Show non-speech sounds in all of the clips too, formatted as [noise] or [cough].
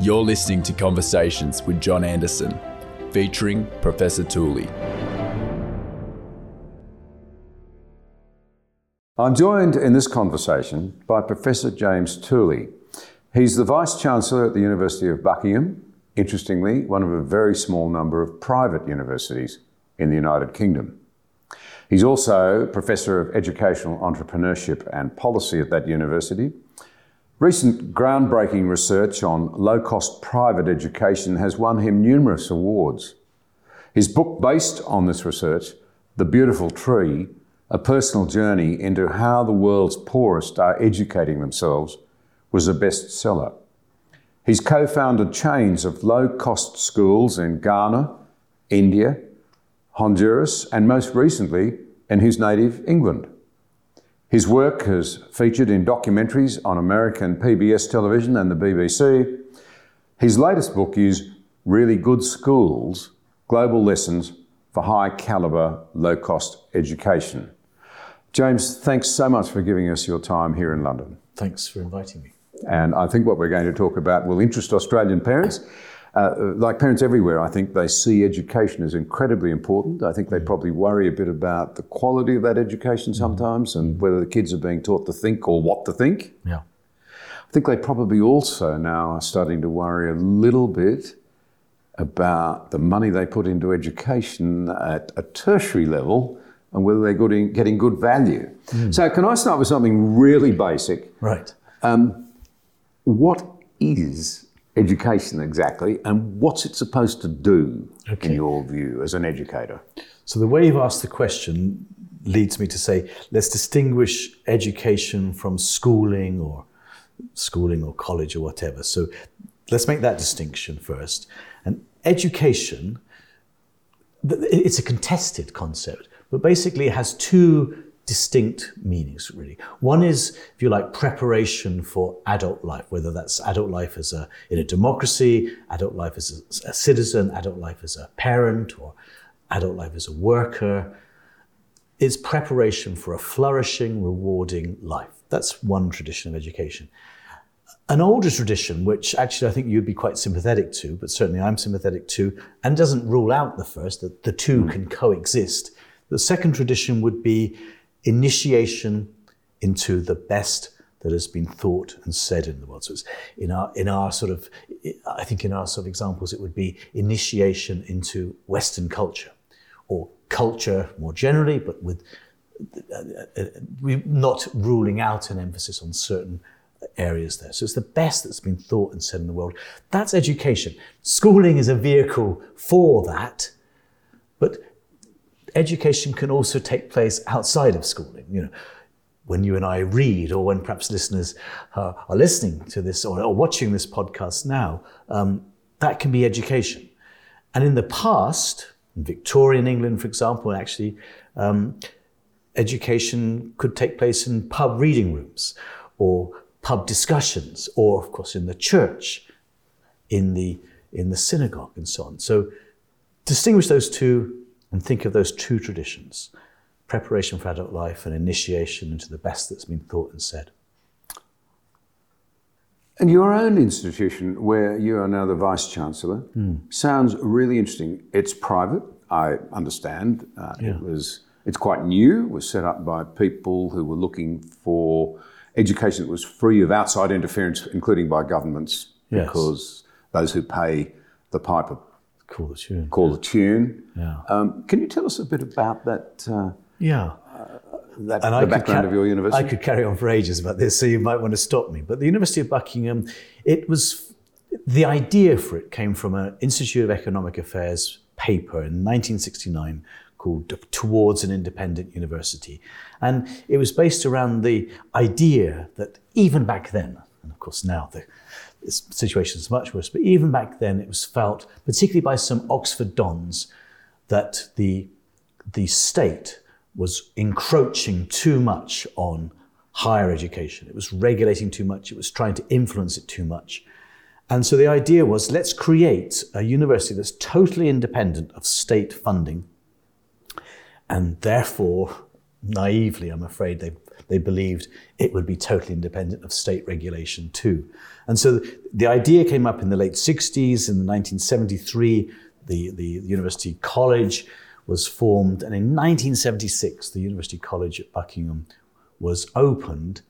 You're listening to Conversations with John Anderson, featuring Professor Tooley. I'm joined in this conversation by Professor James Tooley. He's the Vice Chancellor at the University of Buckingham, interestingly, one of a very small number of private universities in the United Kingdom. He's also Professor of Educational Entrepreneurship and Policy at that university. Recent groundbreaking research on low cost private education has won him numerous awards. His book, based on this research, The Beautiful Tree, a personal journey into how the world's poorest are educating themselves, was a bestseller. He's co founded chains of low cost schools in Ghana, India, Honduras, and most recently in his native England. His work has featured in documentaries on American PBS television and the BBC. His latest book is Really Good Schools Global Lessons for High Caliber, Low Cost Education. James, thanks so much for giving us your time here in London. Thanks for inviting me. And I think what we're going to talk about will interest Australian parents. Uh, like parents everywhere, I think they see education as incredibly important. I think they mm. probably worry a bit about the quality of that education mm. sometimes and whether the kids are being taught to think or what to think. Yeah. I think they probably also now are starting to worry a little bit about the money they put into education at a tertiary level and whether they're getting, getting good value. Mm. So, can I start with something really basic? Right. Um, what is education exactly, and what's it supposed to do, okay. in your view, as an educator? So, the way you've asked the question leads me to say let's distinguish education from schooling or schooling or college or whatever. So, let's make that distinction first. And education, it's a contested concept, but basically it has two distinct meanings, really. One is, if you like, preparation for adult life, whether that's adult life as a, in a democracy, adult life as a, a citizen, adult life as a parent, or adult life as a worker. It's preparation for a flourishing, rewarding life. That's one tradition of education. An older tradition, which actually I think you'd be quite sympathetic to, but certainly I'm sympathetic to, and doesn't rule out the first, that the two mm. can coexist. The second tradition would be initiation into the best that has been thought and said in the world. So it's in our in our sort of I think in our sort of examples it would be initiation into Western culture or culture more generally, but with uh, uh, we're not ruling out an emphasis on certain areas there. So it's the best that's been thought and said in the world. That's education. Schooling is a vehicle for that, but education can also take place outside of schooling. You know, when you and I read, or when perhaps listeners uh, are listening to this or, or, watching this podcast now, um, that can be education. And in the past, in Victorian England, for example, actually, um, education could take place in pub reading rooms or pub discussions, or of course in the church, in the in the synagogue, and so on. So distinguish those two and think of those two traditions preparation for adult life and initiation into the best that's been thought and said. And your own institution, where you are now the vice chancellor, mm. sounds really interesting. It's private, I understand. Uh, yeah. It was. It's quite new. It was set up by people who were looking for education that was free of outside interference, including by governments, yes. because those who pay the piper Call the tune. Call the tune. Yeah. Um, can you tell us a bit about that? Uh, yeah. Uh, that, and the I background of your university. I could carry on for ages about this, so you might want to stop me. But the University of Buckingham, it was the idea for it came from an Institute of Economic Affairs paper in 1969 called Towards an Independent University. And it was based around the idea that even back then, and of course now the situation is much worse, but even back then it was felt, particularly by some Oxford dons, that the, the state was encroaching too much on higher education. It was regulating too much, it was trying to influence it too much. And so the idea was let's create a university that's totally independent of state funding. And therefore, naively, I'm afraid, they've they believed it would be totally independent of state regulation too. And so the idea came up in the late 60s. In 1973, the, the University College was formed. And in 1976, the University College at Buckingham was opened,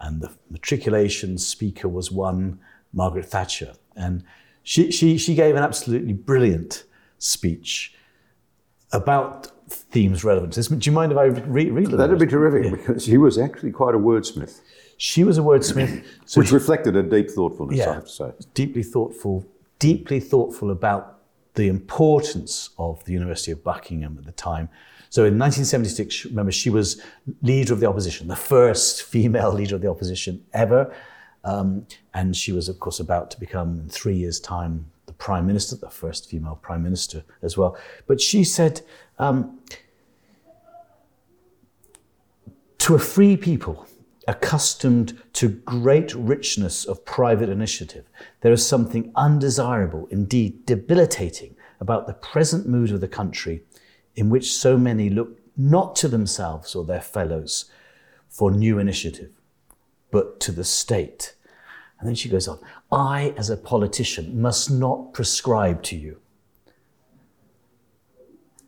and the matriculation speaker was one Margaret Thatcher. And she, she, she gave an absolutely brilliant speech about themes relevant to this. Do you mind if I read, read it? That'd be terrific yeah. because she was actually quite a wordsmith. She was a wordsmith. [clears throat] So Which she, reflected a deep thoughtfulness, yeah, I have to say. Deeply thoughtful, deeply thoughtful about the importance of the University of Buckingham at the time. So in 1976, remember, she was leader of the opposition, the first female leader of the opposition ever. Um, and she was, of course, about to become, in three years' time, prime minister, the first female prime minister as well. But she said, um, to a free people accustomed to great richness of private initiative, there is something undesirable, indeed debilitating, about the present mood of the country in which so many look not to themselves or their fellows for new initiative, but to the state. And then she goes on I, as a politician, must not prescribe to you.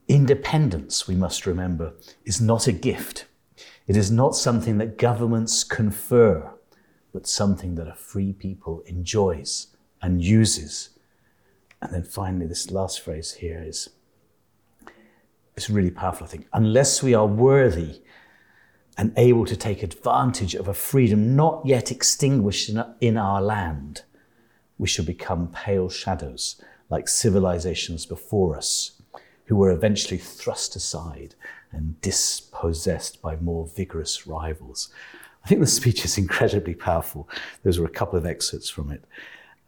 Independence, we must remember, is not a gift. It is not something that governments confer, but something that a free people enjoys and uses. And then finally, this last phrase here is it's really powerful, I think. Unless we are worthy and able to take advantage of a freedom not yet extinguished in our land, we shall become pale shadows like civilizations before us, who were eventually thrust aside and dispossessed by more vigorous rivals. I think the speech is incredibly powerful. Those were a couple of excerpts from it.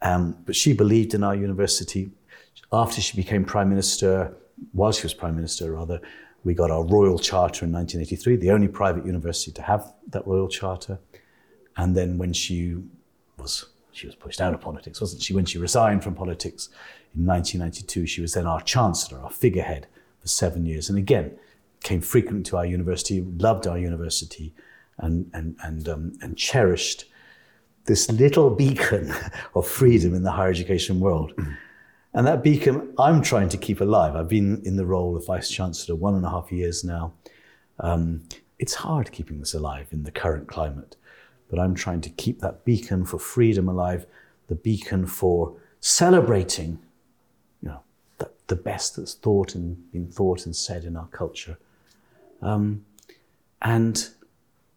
Um, but she believed in our university. After she became prime minister, while she was Prime Minister, rather, we got our Royal Charter in 1983, the only private university to have that Royal Charter. And then when she was she was pushed out of politics, wasn't she? When she resigned from politics in 1992, she was then our chancellor, our figurehead for seven years. And again, came frequently to our university, loved our university, and, and, and, um, and cherished this little beacon [laughs] of freedom in the higher education world. And that beacon I'm trying to keep alive. I've been in the role of Vice Chancellor one and a half years now. Um, it's hard keeping this alive in the current climate, but I'm trying to keep that beacon for freedom alive, the beacon for celebrating you know, the, the best that's thought and been thought and said in our culture. Um, and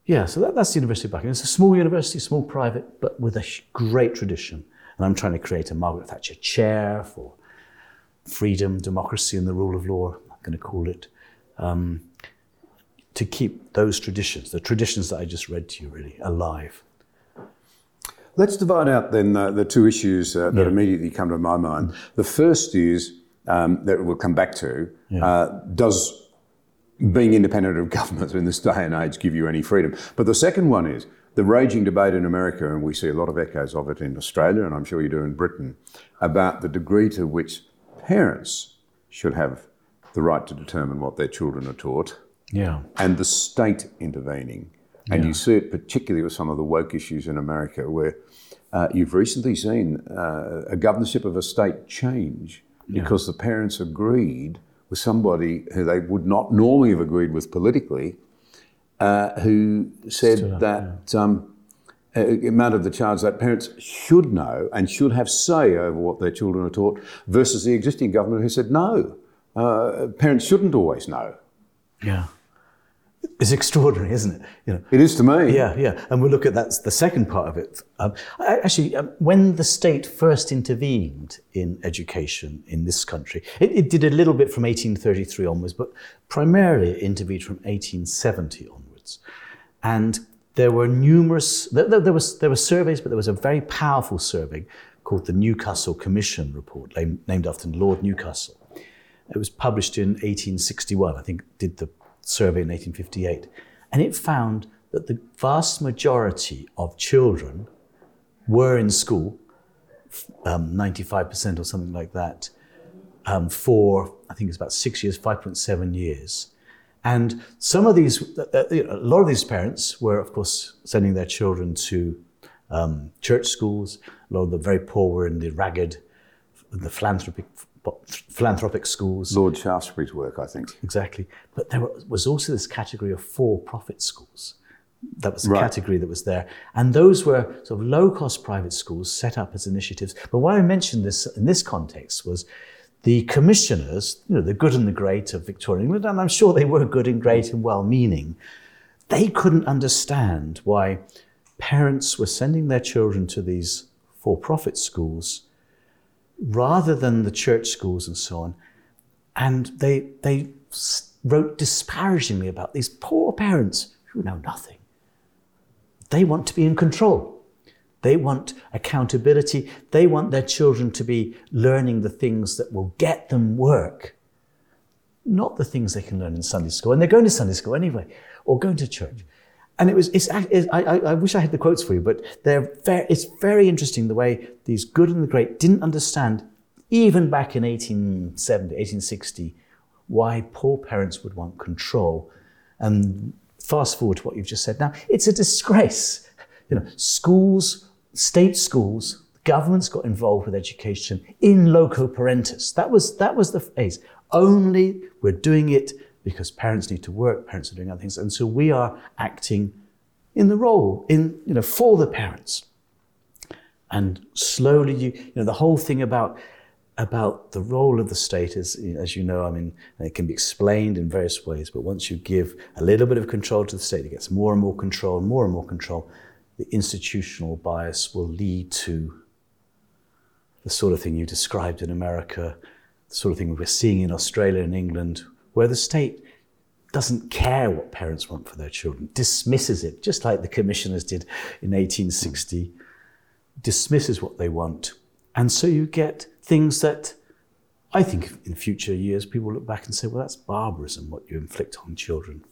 yeah, so that, that's the University of Buckingham. It's a small university, small private, but with a great tradition. And I'm trying to create a Margaret Thatcher chair for freedom, democracy, and the rule of law, I'm going to call it, um, to keep those traditions, the traditions that I just read to you, really alive. Let's divide out then uh, the two issues uh, that yeah. immediately come to my mind. The first is um, that we'll come back to yeah. uh, does being independent of government in this day and age give you any freedom? But the second one is the raging debate in America, and we see a lot of echoes of it in Australia, and I'm sure you do in Britain, about the degree to which parents should have the right to determine what their children are taught. Yeah. And the state intervening. And yeah. you see it particularly with some of the woke issues in America, where uh, you've recently seen uh, a governorship of a state change yeah. because the parents agreed with somebody who they would not normally have agreed with politically uh, who said that yeah. um, it mounted the charge that parents should know and should have say over what their children are taught, versus the existing government who said no, uh, parents shouldn't always know. Yeah. It's extraordinary, isn't it? You know, it is to me. Yeah, yeah. And we'll look at that's the second part of it. Um, actually, um, when the state first intervened in education in this country, it, it, did a little bit from 1833 onwards, but primarily it intervened from 1870 onwards. And there were numerous, there, there, was, there were surveys, but there was a very powerful survey called the Newcastle Commission Report, named after Lord Newcastle. It was published in 1861, I think did the survey in 1858, and it found that the vast majority of children were in school, um, 95% or something like that, um, for I think it's about six years, 5.7 years. And some of these, uh, uh, a lot of these parents were, of course, sending their children to um, church schools. A lot of the very poor were in the ragged, the philanthropic, philanthropic schools. Lord Shaftesbury's work, I think. Exactly. But there was also this category of for-profit schools. That was a Right. category that was there. And those were sort of low-cost private schools set up as initiatives. But why I mentioned this in this context was the commissioners, you know, the good and the great of Victorian England, and I'm sure they were good and great and well-meaning, they couldn't understand why parents were sending their children to these for-profit schools rather than the church schools and so on. And they, they wrote disparagingly about these poor parents who know nothing. They want to be in control. They want accountability. They want their children to be learning the things that will get them work, not the things they can learn in Sunday school. And they're going to Sunday school anyway, or going to church. And it was, it's, it's, I, I, I wish I had the quotes for you, but they're very, it's very interesting the way these good and the great didn't understand, even back in 1870, 1860, why poor parents would want control. And fast forward to what you've just said now, it's a disgrace. You know, schools, state schools, governments got involved with education in loco parentis. That was, that was the phrase. Only we're doing it because parents need to work, parents are doing other things. And so we are acting in the role, in, you know, for the parents. And slowly, you, you know, the whole thing about about the role of the state is, as you know, I mean, it can be explained in various ways. But once you give a little bit of control to the state, it gets more and more control, more and more control. The institutional bias will lead to the sort of thing you described in America, the sort of thing we're seeing in Australia and England, where the state doesn't care what parents want for their children, dismisses it, just like the commissioners did in 1860, dismisses what they want. And so you get things that I think in future years people look back and say, well, that's barbarism, what you inflict on children.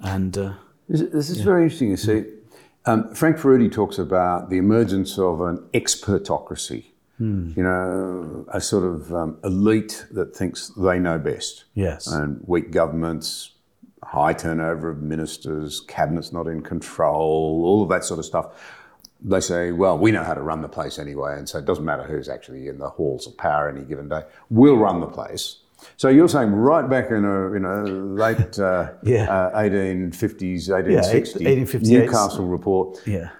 And uh, This, this is very interesting. You see, um, Frank Furedi talks about the emergence of an expertocracy. You know, a sort of um, elite that thinks they know best. yes, And weak governments, high turnover of ministers, cabinets not in control, all of that sort of stuff. They say, well, we know how to run the place anyway, and so it doesn't matter who's actually in the halls of power any given day. We'll run the place. So you're saying right back in a you know late uh, [laughs] Yeah. uh, 1850s, 1860 1858. Newcastle report. yeah,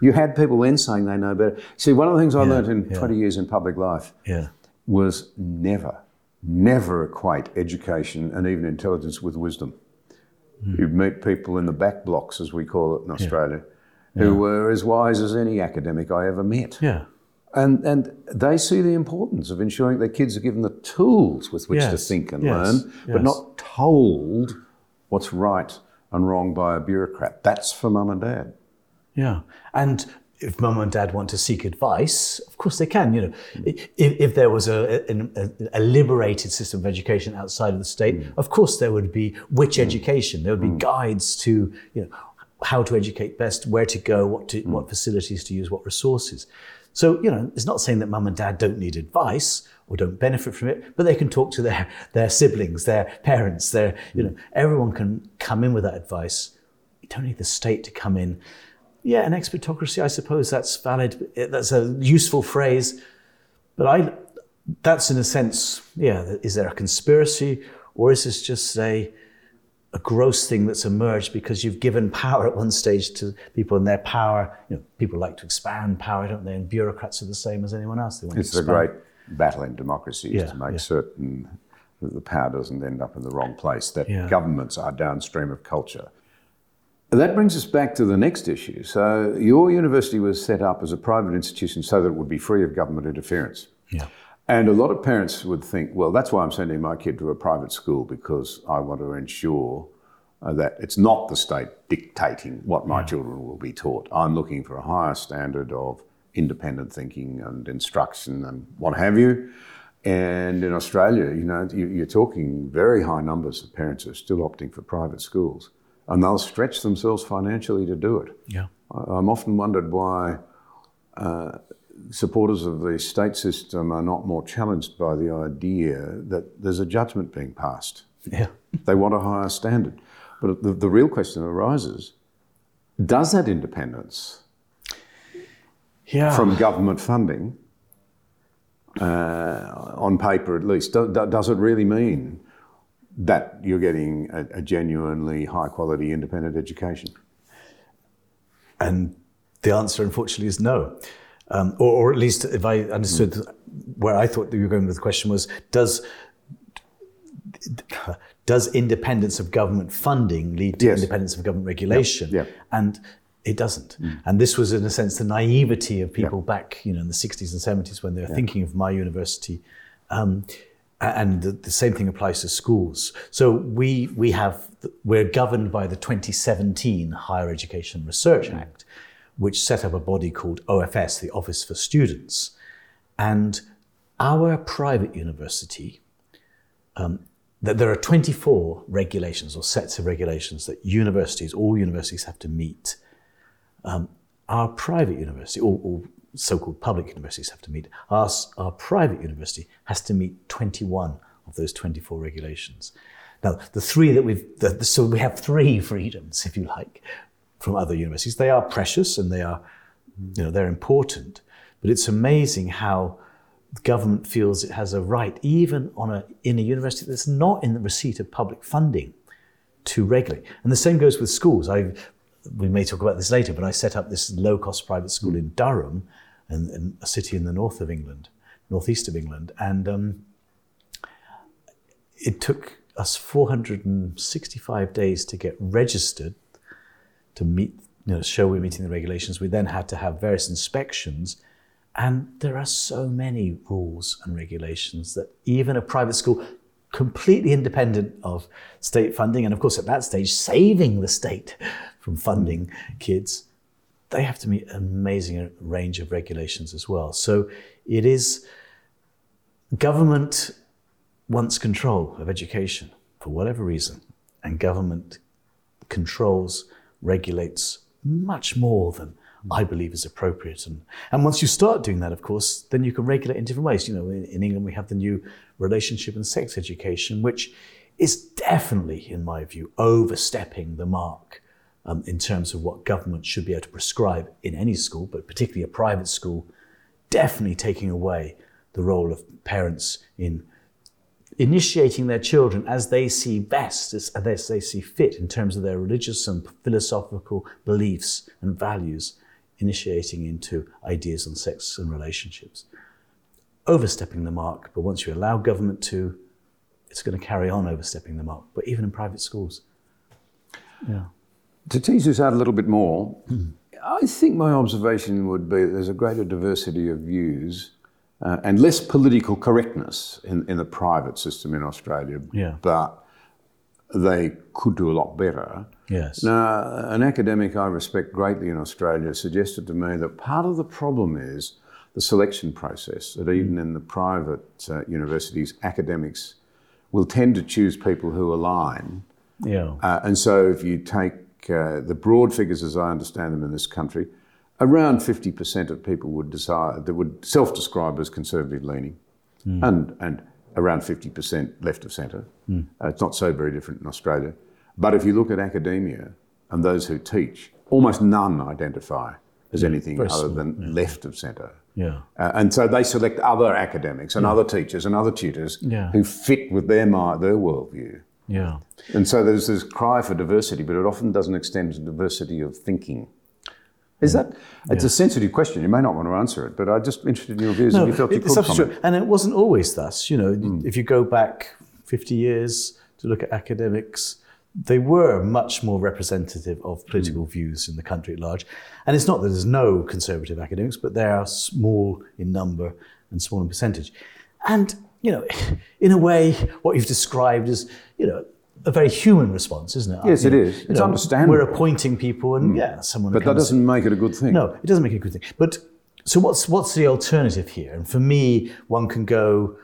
You had people then saying they know better. See, one of the things I Yeah, learned in yeah. 20 years in public life yeah, was never, never equate education and even intelligence with wisdom. Hmm. You'd meet people in the back blocks, as we call it in Australia, who were as wise as any academic I ever met. yeah, And, and they see the importance of ensuring their kids are given the tools with which to think and yes, learn, but yes. not told what's right and wrong by a bureaucrat. That's for mum and dad. yeah. And if mum and dad want to seek advice, of course they can. You know, hmm. if, if there was a, a, a liberated system of education outside of the state, hmm. of course there would be which hmm. education. There would be guides to you know how to educate best, where to go, what to, what facilities to use, what resources. So you know, it's not saying that mum and dad don't need advice or don't benefit from it, but they can talk to their their siblings, their parents, their you know, everyone can come in with that advice. You don't need the state to come in. Yeah, an expertocracy, I suppose that's valid. Eh, that's a useful phrase. But I, that's in a sense, yeah, is there a conspiracy or is this just a, a gross thing that's emerged because you've given power at one stage to people and their power, you know, people like to expand power, don't they? And bureaucrats are the same as anyone else. They want It's to expand. great battle in democracies Yeah, to make yeah. certain that the power doesn't end up in the wrong place, that Yeah. governments are downstream of culture. That brings us back to the next issue. So, your university was set up as a private institution so that it would be free of government interference. Yeah. And a lot of parents would think, well, that's why I'm sending my kid to a private school because I want to ensure uh, that it's not the state dictating what my children will be taught. I'm looking for a higher standard of independent thinking and instruction and what have you. And in Australia, you know, you, you're talking very high numbers of parents who are still opting for private schools, and they'll stretch themselves financially to do it. Yeah. I'm often wondered why uh, supporters of the state system are not more challenged by the idea that there's a judgment being passed. Yeah. [laughs] They want a higher standard. But the, the real question arises does that independence Yeah. from government funding, uh, on paper at least, do, do- does it really mean that you're getting a, a genuinely high quality independent education? And the answer, unfortunately, is no. Um, or, or at least, if I understood where I thought that you were going with the question was, does does independence of government funding lead to Yes. independence of government regulation? Yep, yep. And it doesn't. And this was, in a sense, the naivety of people back, you know, in the 60s and 70s when they were thinking of my university. Um, and the, the same thing applies to schools. So we we have we're governed by the 2017 Higher Education Research Act, which set up a body called OFS, the Office for Students, and our private university. Um, that there are 24 regulations or sets of regulations that universities, all universities, have to meet. Um, our private university, or, or so-called public universities, have to meet. Our, our private university has to meet 21 of those 24 regulations. Now, the three that we've, the, so we have three [laughs] freedoms, if you like, from other universities. They are precious and they are, you know, they're important. But it's amazing how the government feels it has a right, even on a, in a university that's not in the receipt of public funding, to regulate. And the same goes with schools. I, we may talk about this later, but I set up this low-cost private school in Durham, in, in a city in the north of England, northeast of England, and um, it took us 465 days to get registered to meet, you know, show we're meeting the regulations. We then had to have various inspections. And there are so many rules and regulations that even a private school, completely independent of state funding, and of course at that stage, saving the state from funding kids, they have to meet an amazing range of regulations as well. So it is government wants control of education for whatever reason, and government controls, regulates much more than I believe is appropriate. And, and once you start doing that, of course, then you can regulate in different ways. You know, in, in England, we have the new relationship and sex education, which is definitely, in my view, overstepping the mark um, in terms of what government should be able to prescribe in any school, but particularly a private school, definitely taking away the role of parents in initiating their children as they see best, as, as they see fit in terms of their religious and philosophical beliefs and values, initiating into ideas on sex and relationships. Overstepping the mark, but once you allow government to, it's going to carry on overstepping the mark, but even in private schools. Yeah. To tease this out a little bit more, hmm. I think my observation would be that there's a greater diversity of views uh, and less political correctness in, in the private system in Australia. Yeah. But they could do a lot better. Yes. Now, an academic I respect greatly in Australia suggested to me that part of the problem is the selection process, that even in the private uh, universities, academics will tend to choose people who align. Yeah. Uh, and so if you take uh, the broad figures as I understand them in this country, around 50% of people would decide that would self-describe as conservative leaning and, and around 50% left of centre. Uh, it's not so very different in Australia. But if you look at academia and those who teach, almost none identify as anything other small, than left of centre. Yeah. Uh, and so they select other academics and other teachers and other tutors Yeah. who fit with their, mi- their worldview. Yeah. And so there's this cry for diversity, but it often doesn't extend to diversity of thinking. Is that? It's a sensitive question. You may not want to answer it, but I'm just interested in your views. if you felt you it's could comment. And it wasn't always thus. You know, Hmm. if you go back 50 years to look at academics, they were much more representative of Hmm. political views in the country at large. And it's not that there's no conservative academics, but they are small in number and small in percentage. And, you know, [laughs] in a way, what you've described is, you know, a very human response, isn't it? Yes, it is. It's know, understandable. We're appointing people, and yeah, someone. But that doesn't make it a good thing. no, it doesn't make it a good thing. But so what's what's the alternative here? And for me, one can go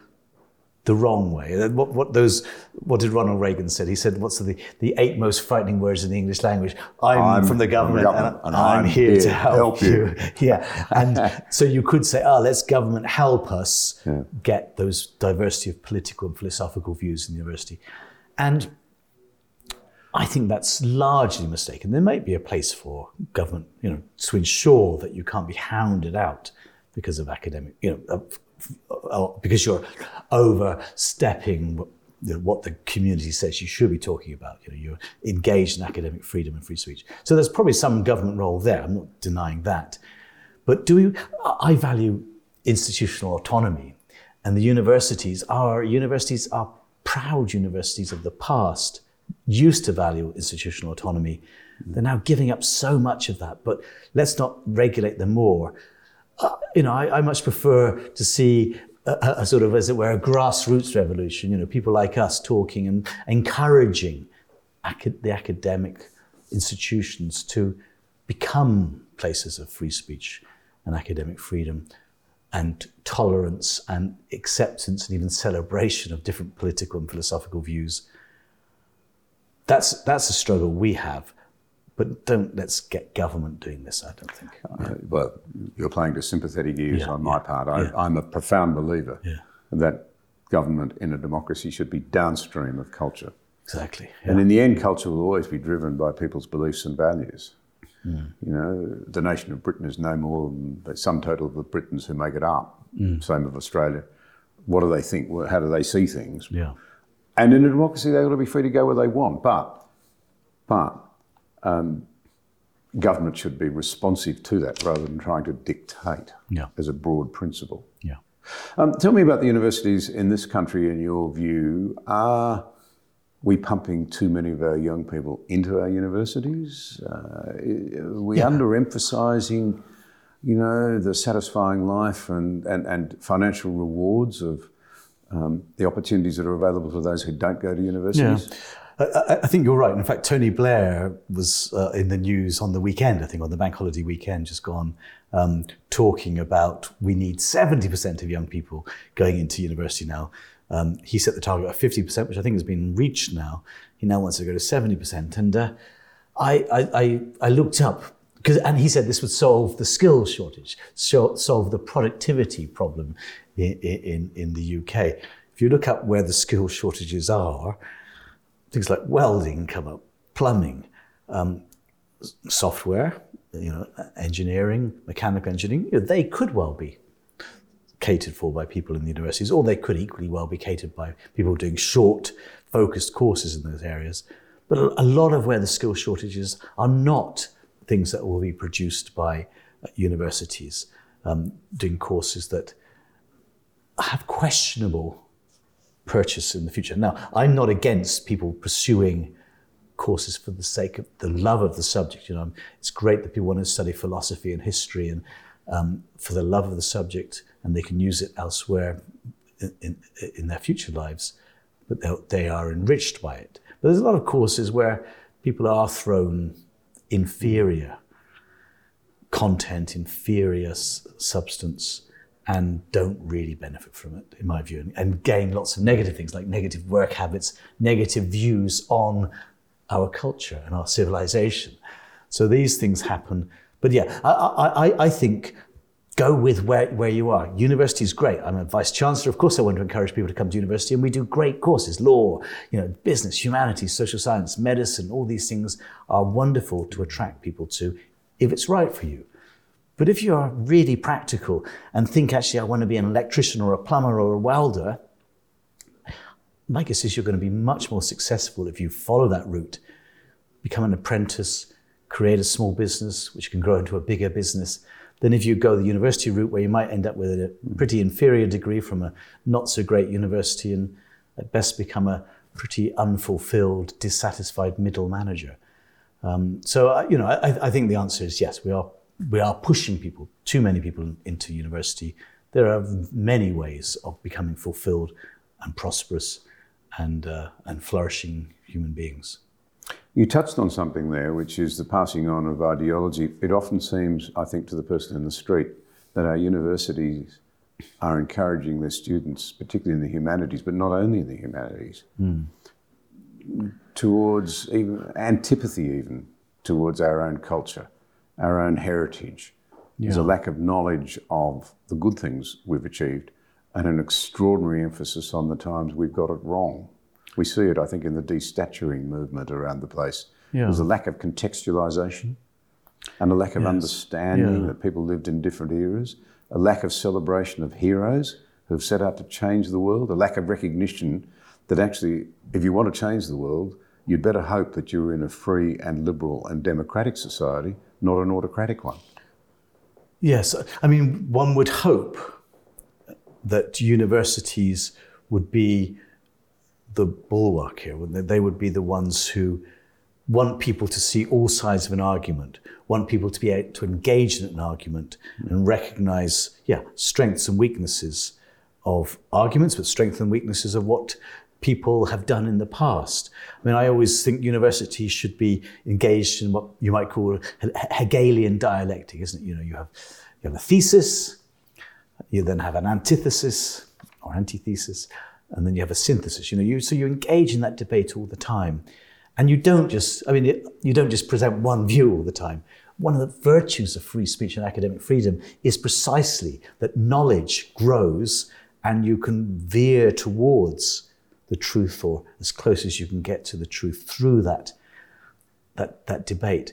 the wrong way. What, what those what did Ronald Reagan said? He said, "What's the the eight most frightening words in the English language? I'm, I'm from the government, government, and, and I'm, I'm here, here to help, help you." you. [laughs] yeah, and [laughs] so you could say, "Ah, let's government help us get those diversity of political and philosophical views in the university," and I think that's largely mistaken. There might be a place for government, you know, to ensure that you can't be hounded out because of academic, you know, because you're overstepping what the community says you should be talking about. You know, you're engaged in academic freedom and free speech. So there's probably some government role there. I'm not denying that. But do we, I value institutional autonomy, and the universities are universities are proud universities of the past used to value institutional autonomy. They're now giving up so much of that, but let's not regulate them more. Uh, you know, I, I, much prefer to see a, a, sort of, as it were, a grassroots revolution. You know, people like us talking and encouraging the academic institutions to become places of free speech and academic freedom and tolerance and acceptance and even celebration of different political and philosophical views. That's, that's a struggle we have. But don't let's get government doing this, I don't think. Uh, well, you're playing to sympathetic ears yeah, on my yeah, part. I, am a profound believer that government in a democracy should be downstream of culture. Exactly. And in the end, culture will always be driven by people's beliefs and values. Mm. You know, the nation of Britain is no more than the sum total of the Britons who make it up. Mm. Same of Australia. What do they think? How do they see things? Yeah. And in a democracy, they've got to be free to go where they want. But, but um, government should be responsive to that rather than trying to dictate yeah. as a broad principle. Yeah. Um, tell me about the universities in this country, in your view. Are we pumping too many of our young people into our universities? Uh, are we yeah. underemphasising, you know, the satisfying life and, and, and financial rewards of um, the opportunities that are available for those who don't go to universities? Yeah. I, I think you're right. In fact, Tony Blair was uh, in the news on the weekend, I think on the bank holiday weekend just gone, um, talking about we need 70% of young people going into university now. Um, he set the target at 50%, which I think has been reached now. He now wants to go to 70%. And uh, I, I, I, looked up, because, and he said this would solve the skills shortage, solve the productivity problem in, in, the UK. If you look up where the skill shortages are, things like welding come up, plumbing, um, software, you know, engineering, mechanical engineering. You know, they could well be catered for by people in the universities, or they could equally well be catered by people doing short, focused courses in those areas. But a lot of where the skill shortages are not things that will be produced by uh, universities um, doing courses that have questionable purchase in the future. Now, I'm not against people pursuing courses for the sake of the love of the subject. You know, it's great that people want to study philosophy and history and um, for the love of the subject, and they can use it elsewhere in, in, in their future lives, but they are enriched by it. But there's a lot of courses where people are thrown inferior content, inferior substance and don't really benefit from it, in my view, and gain lots of negative things like negative work habits, negative views on our culture and our civilization. So these things happen. But yeah, I, I, I think go with where, where you are. University is great. I'm a vice chancellor. Of course, I want to encourage people to come to university, and we do great courses: law, you know, business, humanities, social science, medicine. All these things are wonderful to attract people to, if it's right for you. But if you are really practical and think, actually, I want to be an electrician or a plumber or a welder, my guess is you're going to be much more successful if you follow that route, become an apprentice, create a small business, which can grow into a bigger business, than if you go the university route where you might end up with a pretty inferior degree from a not so great university and at best become a pretty unfulfilled, dissatisfied middle manager. Um, so, you know, I, I think the answer is yes, we are we are pushing people, too many people into university. There are many ways of becoming fulfilled and prosperous and, uh, and flourishing human beings. You touched on something there, which is the passing on of ideology. It often seems, I think, to the person in the street, that our universities are encouraging their students, particularly in the humanities, but not only in the humanities, mm. towards even antipathy, even towards our own culture our own heritage. Yeah. There's a lack of knowledge of the good things we've achieved and an extraordinary emphasis on the times we've got it wrong. We see it, I think, in the destaturing movement around the place. Yeah. There's a lack of contextualisation and a lack of understanding Yeah. that people lived in different eras, a lack of celebration of heroes who've set out to change the world, a lack of recognition that actually, if you want to change the world, you'd better hope that you're in a free and liberal and democratic society, not an autocratic one. Yes, I mean, one would hope that universities would be the bulwark here. wouldn't They They would be the ones who want people to see all sides of an argument, want people to be able to engage in an argument and recognize, yeah, strengths and weaknesses of arguments, but strengths and weaknesses of what people have done in the past. I mean, I always think universities should be engaged in what you might call He- Hegelian dialectic, isn't it? You know, you have you have a thesis, you then have an antithesis or antithesis, and then you have a synthesis. You know, you so you engage in that debate all the time, and you don't just. I mean, you don't just present one view all the time. One of the virtues of free speech and academic freedom is precisely that knowledge grows, and you can veer towards the truth, or as close as you can get to the truth through that that that debate.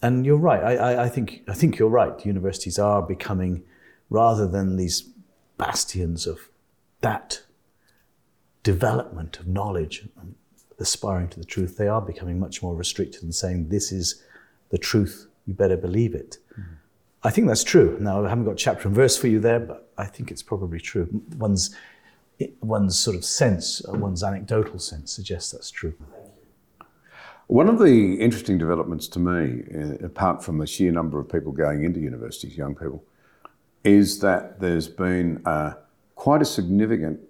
And you're right. I, I, I think I think you're right. Universities are becoming, rather than these bastions of that development of knowledge and aspiring to the truth, they are becoming much more restricted and saying this is the truth. You better believe it. Hmm. I think that's true. Now I haven't got chapter and verse for you there, but I think it's probably true. One's one's sort of sense, uh, one's anecdotal sense suggests that's true. One of the interesting developments to me, uh, apart from the sheer number of people going into universities, young people, is that there's been uh, quite a significant,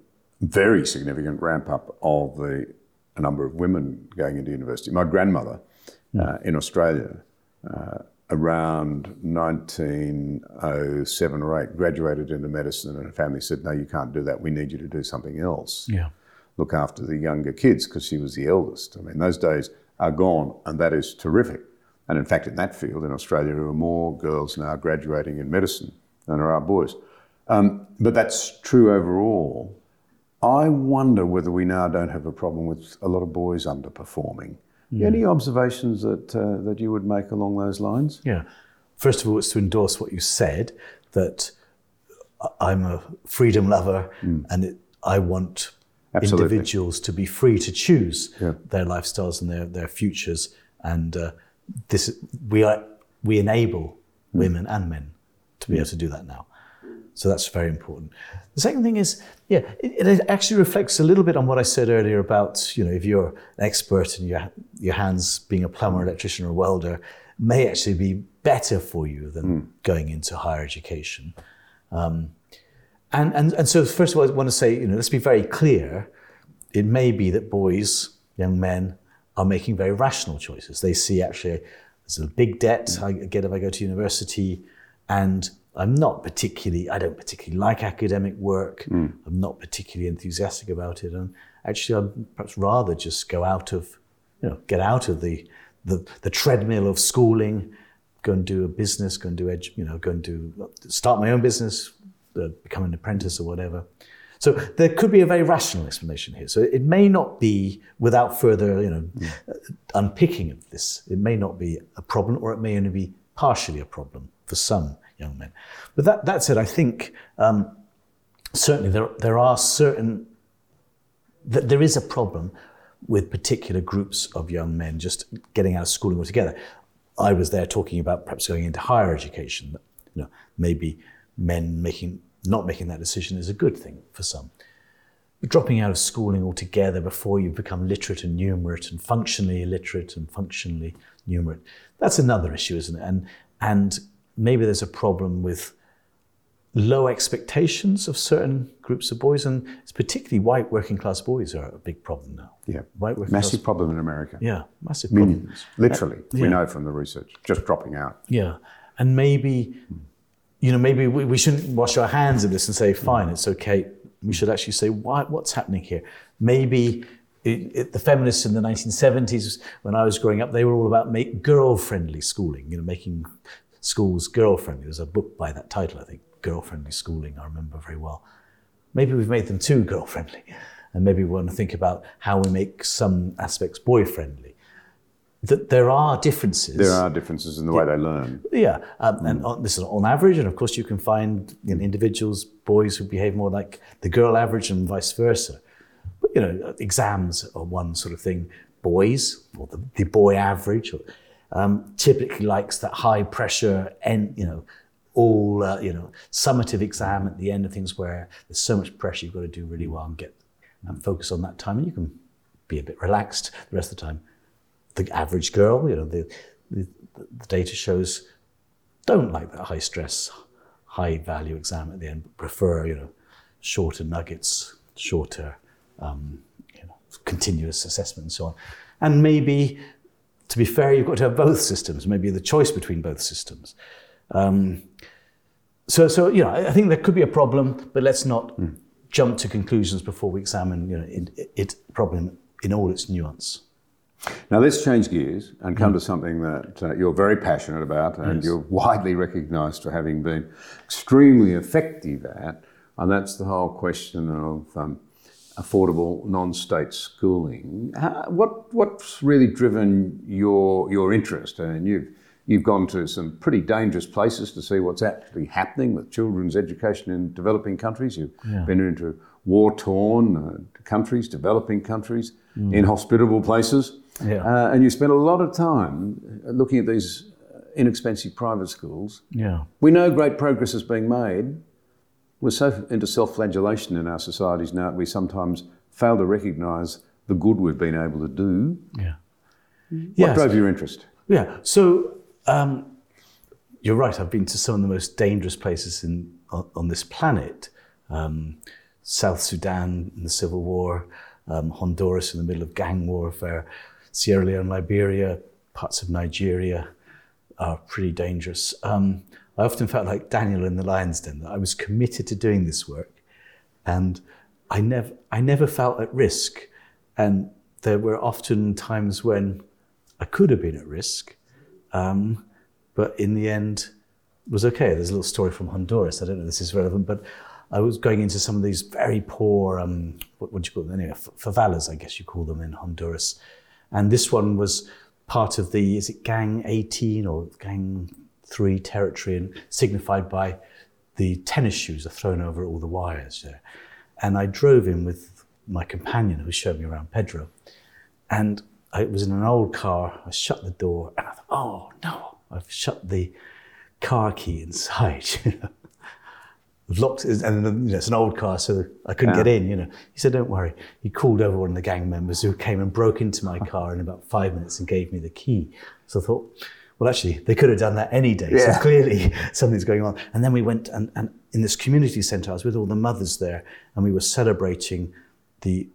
very significant ramp up of the number of women going into university. My grandmother uh, in Australia, uh, around 1907 or 8, graduated into medicine, and her family said, No, you can't do that. We need you to do something else Yeah. look after the younger kids because she was the eldest. I mean, those days are gone, and that is terrific. And in fact, in that field in Australia, there are more girls now graduating in medicine than there are boys. Um, but that's true overall. I wonder whether we now don't have a problem with a lot of boys underperforming. Any observations that uh, that you would make along those lines? Yeah. First of all, it's to endorse what you said that I'm a freedom lover and it, I want Absolutely. individuals to be free to choose Yeah. their lifestyles and their, their futures. And uh, this we are we enable women and men to be able to do that now. So that's very important. The second thing is, yeah, it, it actually reflects a little bit on what I said earlier about, you know, if you're an expert and your, your hands being a plumber, electrician, or welder, may actually be better for you than going into higher education. Um, and, and, and so, first of all, I want to say, you know, let's be very clear. It may be that boys, young men, are making very rational choices. They see actually there's a big debt I get if I go to university, and I'm not particularly, I don't particularly like academic work. I'm not particularly enthusiastic about it, and actually, I'd perhaps rather just go out of, you know, get out of the the, the treadmill of schooling, go and do a business, go and do edu- you know, go and do start my own business, uh, become an apprentice or whatever. So there could be a very rational explanation here. So it may not be without further, you know, uh, unpicking of this. It may not be a problem, or it may only be partially a problem for some young men. But that, that said, I think um, certainly there there are certain that there is a problem with particular groups of young men just getting out of schooling altogether. I was there talking about perhaps going into higher education. You know, maybe men making not making that decision is a good thing for some. Dropping out of schooling altogether before you become literate and numerate and functionally illiterate and functionally numerate, that's another issue, isn't it? And and maybe there's a problem with low expectations of certain groups of boys, and it's particularly white working class boys are a big problem now. Yeah. White working Massive class, problem in America. yeah, massive problem. Millions, literally. Uh, yeah. We know from the research, just dropping out. Yeah, and maybe, you know, maybe we, we shouldn't wash our hands of this and say, fine, it's okay. We should actually say, why, what's happening here? Maybe it, it, the feminists in the 1970s, when I was growing up, they were all about make girl-friendly schooling, you know, making schools girl-friendly. There's a book by that title, I think, Girl-Friendly Schooling, I remember very well. Maybe we've made them too girl-friendly. and maybe we want to think about how we make some aspects boy friendly. That there are differences. There are differences in the way they learn. Yeah, um, and on, this is on average, and of course you can find you know, individuals, boys who behave more like the girl average, and vice versa. But you know, exams are one sort of thing. Boys, or the, the boy average, um, typically likes that high pressure, and you know, all uh, you know, summative exam at the end of things where there's so much pressure you've got to do really well and get and focus on that time, and you can be a bit relaxed the rest of the time the average girl, you know, the, the, the data shows don't like that high stress, high value exam at the end, but prefer, you know, shorter nuggets, shorter, um, you know, continuous assessment and so on. And maybe, to be fair, you've got to have both systems, maybe the choice between both systems. Um, so, so, you know, I think there could be a problem, but let's not mm. jump to conclusions before we examine, you know, it, it problem in all its nuance. Now let's change gears and come mm. to something that uh, you're very passionate about and yes. you're widely recognised for having been extremely effective at, and that's the whole question of um, affordable non-state schooling. How, what what's really driven your your interest? And you've you've gone to some pretty dangerous places to see what's actually happening with children's education in developing countries. You've yeah. been into war-torn uh, countries, developing countries, mm. inhospitable places. Yeah. Uh, and you spend a lot of time looking at these inexpensive private schools. Yeah. We know great progress is being made. We're so into self flagellation in our societies now that we sometimes fail to recognise the good we've been able to do. Yeah. What yes. drove your interest? Yeah. So um, you're right. I've been to some of the most dangerous places in, on, on this planet. Um, South Sudan in the Civil War, um, Honduras in the middle of gang warfare, Sierra Leone, Liberia, parts of Nigeria are pretty dangerous. Um, I often felt like Daniel in the lion's den, that I was committed to doing this work and I never, I never felt at risk. And there were often times when I could have been at risk, um, but in the end, was okay. There's a little story from Honduras. I don't know if this is relevant, but I was going into some of these very poor, um, what would you call them anyway, favelas, I guess you call them in Honduras. And this one was part of the, is it Gang 18 or Gang 3 territory, and signified by the tennis shoes are thrown over all the wires. Yeah. And I drove in with my companion who showed me around Pedro. And I was in an old car. I shut the door and I thought, oh no, I've shut the car key inside. [laughs] You know? locked, and you know, it's an old car, so I couldn't yeah. get in. You know, he said, "Don't worry." He called over one of the gang members who came and broke into my car in about five minutes and gave me the key. So I thought, well, actually, they could have done that any day. Yeah. So clearly, [laughs] something's going on. And then we went and, and in this community centre, I was with all the mothers there, and we were celebrating the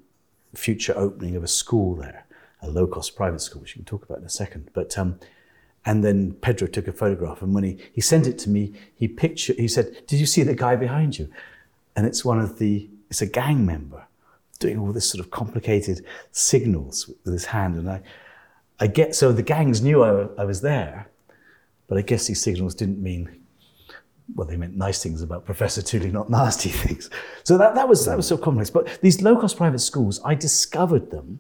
future opening of a school there, a low-cost private school, which we can talk about in a second. But um, and then Pedro took a photograph, and when he, he sent it to me, he pictured, he said, Did you see the guy behind you? And it's one of the, it's a gang member doing all this sort of complicated signals with his hand. And I, I get, so the gangs knew I, I was there, but I guess these signals didn't mean, well, they meant nice things about Professor Tooley, not nasty [laughs] things. So that, that was, that was so complex. But these low cost private schools, I discovered them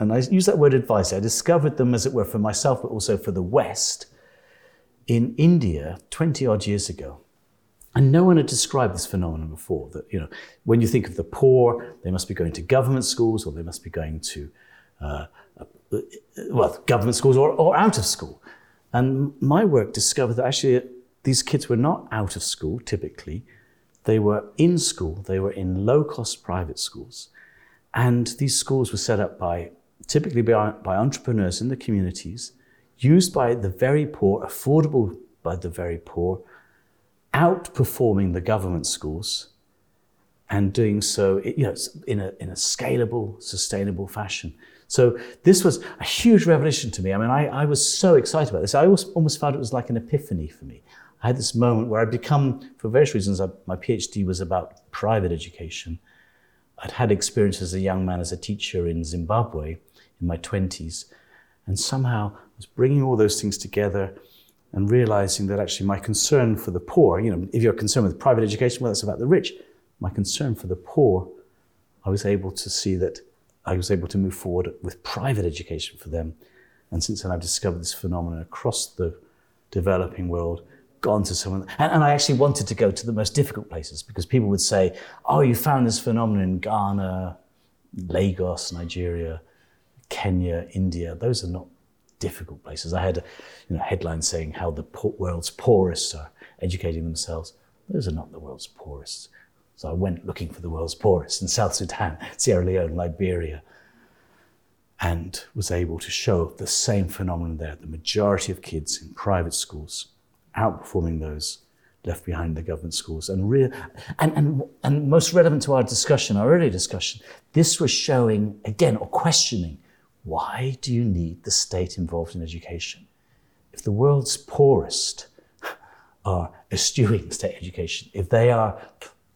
and I use that word advice, I discovered them, as it were, for myself, but also for the West in India 20 odd years ago. And no one had described this phenomenon before. That, you know, when you think of the poor, they must be going to government schools or they must be going to, uh, well, government schools or, or out of school. And my work discovered that actually uh, these kids were not out of school typically. They were in school, they were in low cost private schools. And these schools were set up by typically by, by entrepreneurs in the communities, used by the very poor, affordable by the very poor, outperforming the government schools, and doing so you know, in, a, in a scalable, sustainable fashion. So this was a huge revelation to me. I mean, I, I was so excited about this. I almost, almost felt it was like an epiphany for me. I had this moment where I'd become, for various reasons, I, my PhD was about private education. I'd had experience as a young man as a teacher in Zimbabwe in my 20s. And somehow I was bringing all those things together and realizing that actually my concern for the poor, you know, if you're concerned with private education, well, that's about the rich. My concern for the poor I was able to see that I was able to move forward with private education for them. And since then, I've discovered this phenomenon across the developing world, gone to some, and, and I actually wanted to go to the most difficult places because people would say, Oh, you found this phenomenon in Ghana, Lagos, Nigeria, Kenya, India. Those are not difficult places. I had you know, headline saying how the world's poorest are educating themselves. Those are not the world's poorest. So I went looking for the world's poorest in South Sudan, [laughs] Sierra Leone, Liberia, and was able to show the same phenomenon there. The majority of kids in private schools outperforming those left behind in the government schools. And, re- and, and, and most relevant to our discussion, our earlier discussion, this was showing, again, or questioning, why do you need the state involved in education? If the world's poorest [laughs] are [laughs] eschewing state education, if they are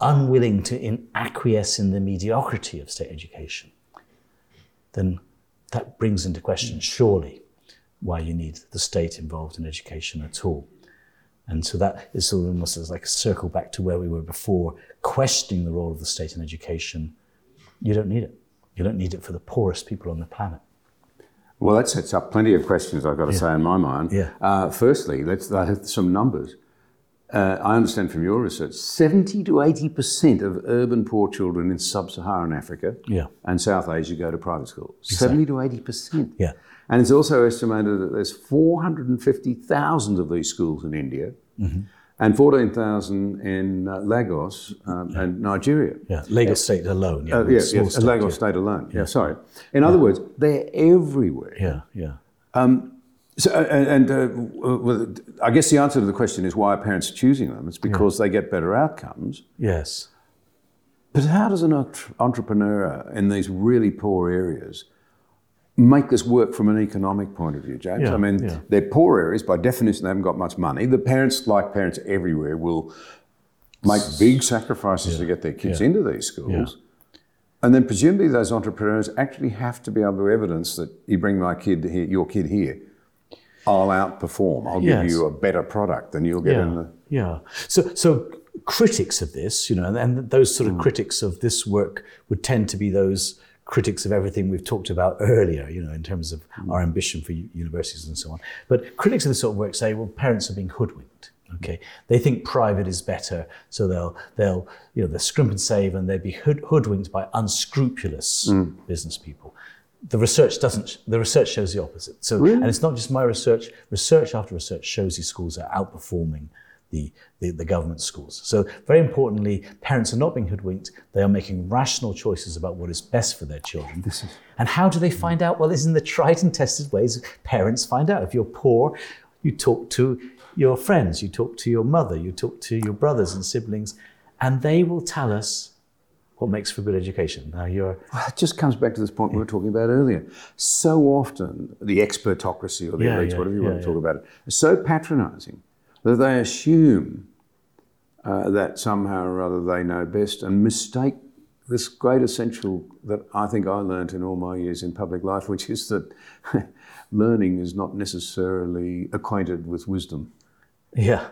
unwilling to in acquiesce in the mediocrity of state education, then that brings into question, surely, why you need the state involved in education at all. And so that is sort of almost like a circle back to where we were before, questioning the role of the state in education. You don't need it. You don't need it for the poorest people on the planet. Well, that sets up plenty of questions, I've got to yeah. say, in my mind. Yeah. Uh, firstly, let's have some numbers. Uh, I understand from your research, 70 to 80% of urban poor children in sub Saharan Africa yeah. and South Asia go to private school. Exactly. 70 to 80%. Yeah. And it's also estimated that there's 450,000 of these schools in India. Mm-hmm and 14,000 in uh, Lagos um, yeah. and Nigeria. Yeah, Lagos State alone. Yeah, uh, yeah, yeah state, Lagos. State alone. Yeah, sorry. In other words, they're everywhere. Yeah, yeah. Um, so, and, and uh, well, I guess the answer to the question is why are parents choosing them? It's because they get better outcomes. Yes. But how does an entrepreneur in these really poor areas make this work from an economic point of view, James. Yeah, I mean, yeah. they're poor areas. By definition, they haven't got much money. The parents, like parents everywhere, will make big sacrifices yeah. to get their kids into these schools. And then presumably those entrepreneurs actually have to be able to evidence that you bring my kid here, your kid here, I'll outperform. I'll yes. give you a better product than you'll get yeah. in the. Yeah. So, so critics of this, you know, and those sort of mm. critics of this work would tend to be those critics of everything we've talked about earlier, you know, in terms of mm. our ambition for universities and so on. But critics of this sort of work say, well, parents are being hoodwinked. Okay, they think private is better, so they'll they'll you know they scrimp and save, and they'll be hood, hoodwinked by unscrupulous mm. business people. The research doesn't. The research shows the opposite. So, really? and it's not just my research. Research after research shows these schools are outperforming the, the, the, government schools. So, very importantly, parents are not being hoodwinked. They are making rational choices about what is best for their children. Is, and how do they find out? Well, it's in the tried and tested ways parents find out. If you're poor, you talk to your friends, you talk to your mother, you talk to your brothers and siblings, and they will tell us what makes for good education. Now, you're. Well, it just comes back to this point we were talking about earlier. So often, the expertocracy or the yeah, elites, yeah, whatever you yeah, want to talk about it, is so patronizing that they assume uh, that somehow or other they know best and mistake this great essential that I think I learned in all my years in public life, which is that [laughs] learning is not necessarily acquainted with wisdom. Yeah.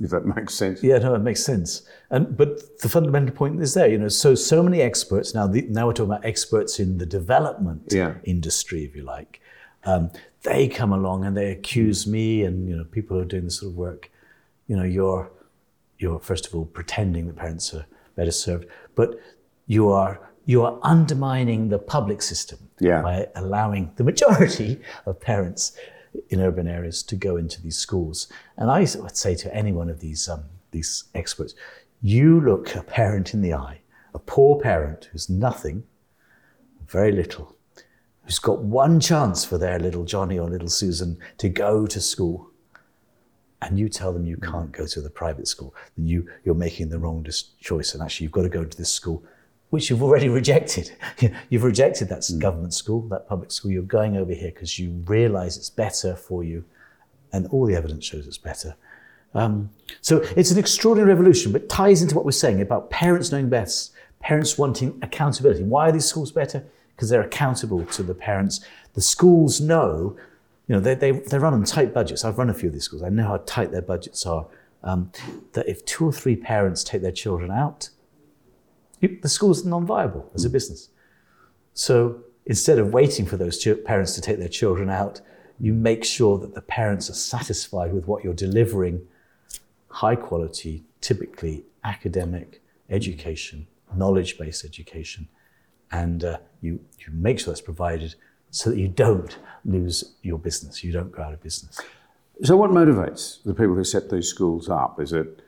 If that [laughs] makes sense. Yeah, no, it makes sense. And but the fundamental point is there, you know. So so many experts now. The, now we're talking about experts in the development yeah. industry, if you like. Um, they come along and they accuse me and you know people who are doing this sort of work. You know, you're you're first of all pretending that parents are better served, but you are you are undermining the public system yeah. by allowing the majority [laughs] of parents in urban areas to go into these schools. And I would say to any one of these um, these experts, you look a parent in the eye, a poor parent who's nothing, very little, who's got one chance for their little Johnny or little Susan to go to school, and you tell them you can't go to the private school, then you, you're making the wrong choice. And actually, you've got to go to this school, which you've already [laughs] rejected. [laughs] you've rejected that mm. government school, that public school. You're going over here because you realize it's better for you, and all the evidence shows it's better. Um, so it's an extraordinary revolution, but ties into what we're saying about parents knowing best, parents wanting accountability. Why are these schools better? because they're accountable to the parents. The schools know, you know, they, they, they run on tight budgets. I've run a few of these schools. I know how tight their budgets are. Um, that if two or three parents take their children out, the school's non-viable as a business. So instead of waiting for those parents to take their children out, you make sure that the parents are satisfied with what you're delivering high quality, typically academic education, knowledge based education, and uh, you, you make sure that's provided so that you don't lose your business, you don't go out of business. So, what motivates the people who set these schools up? Is it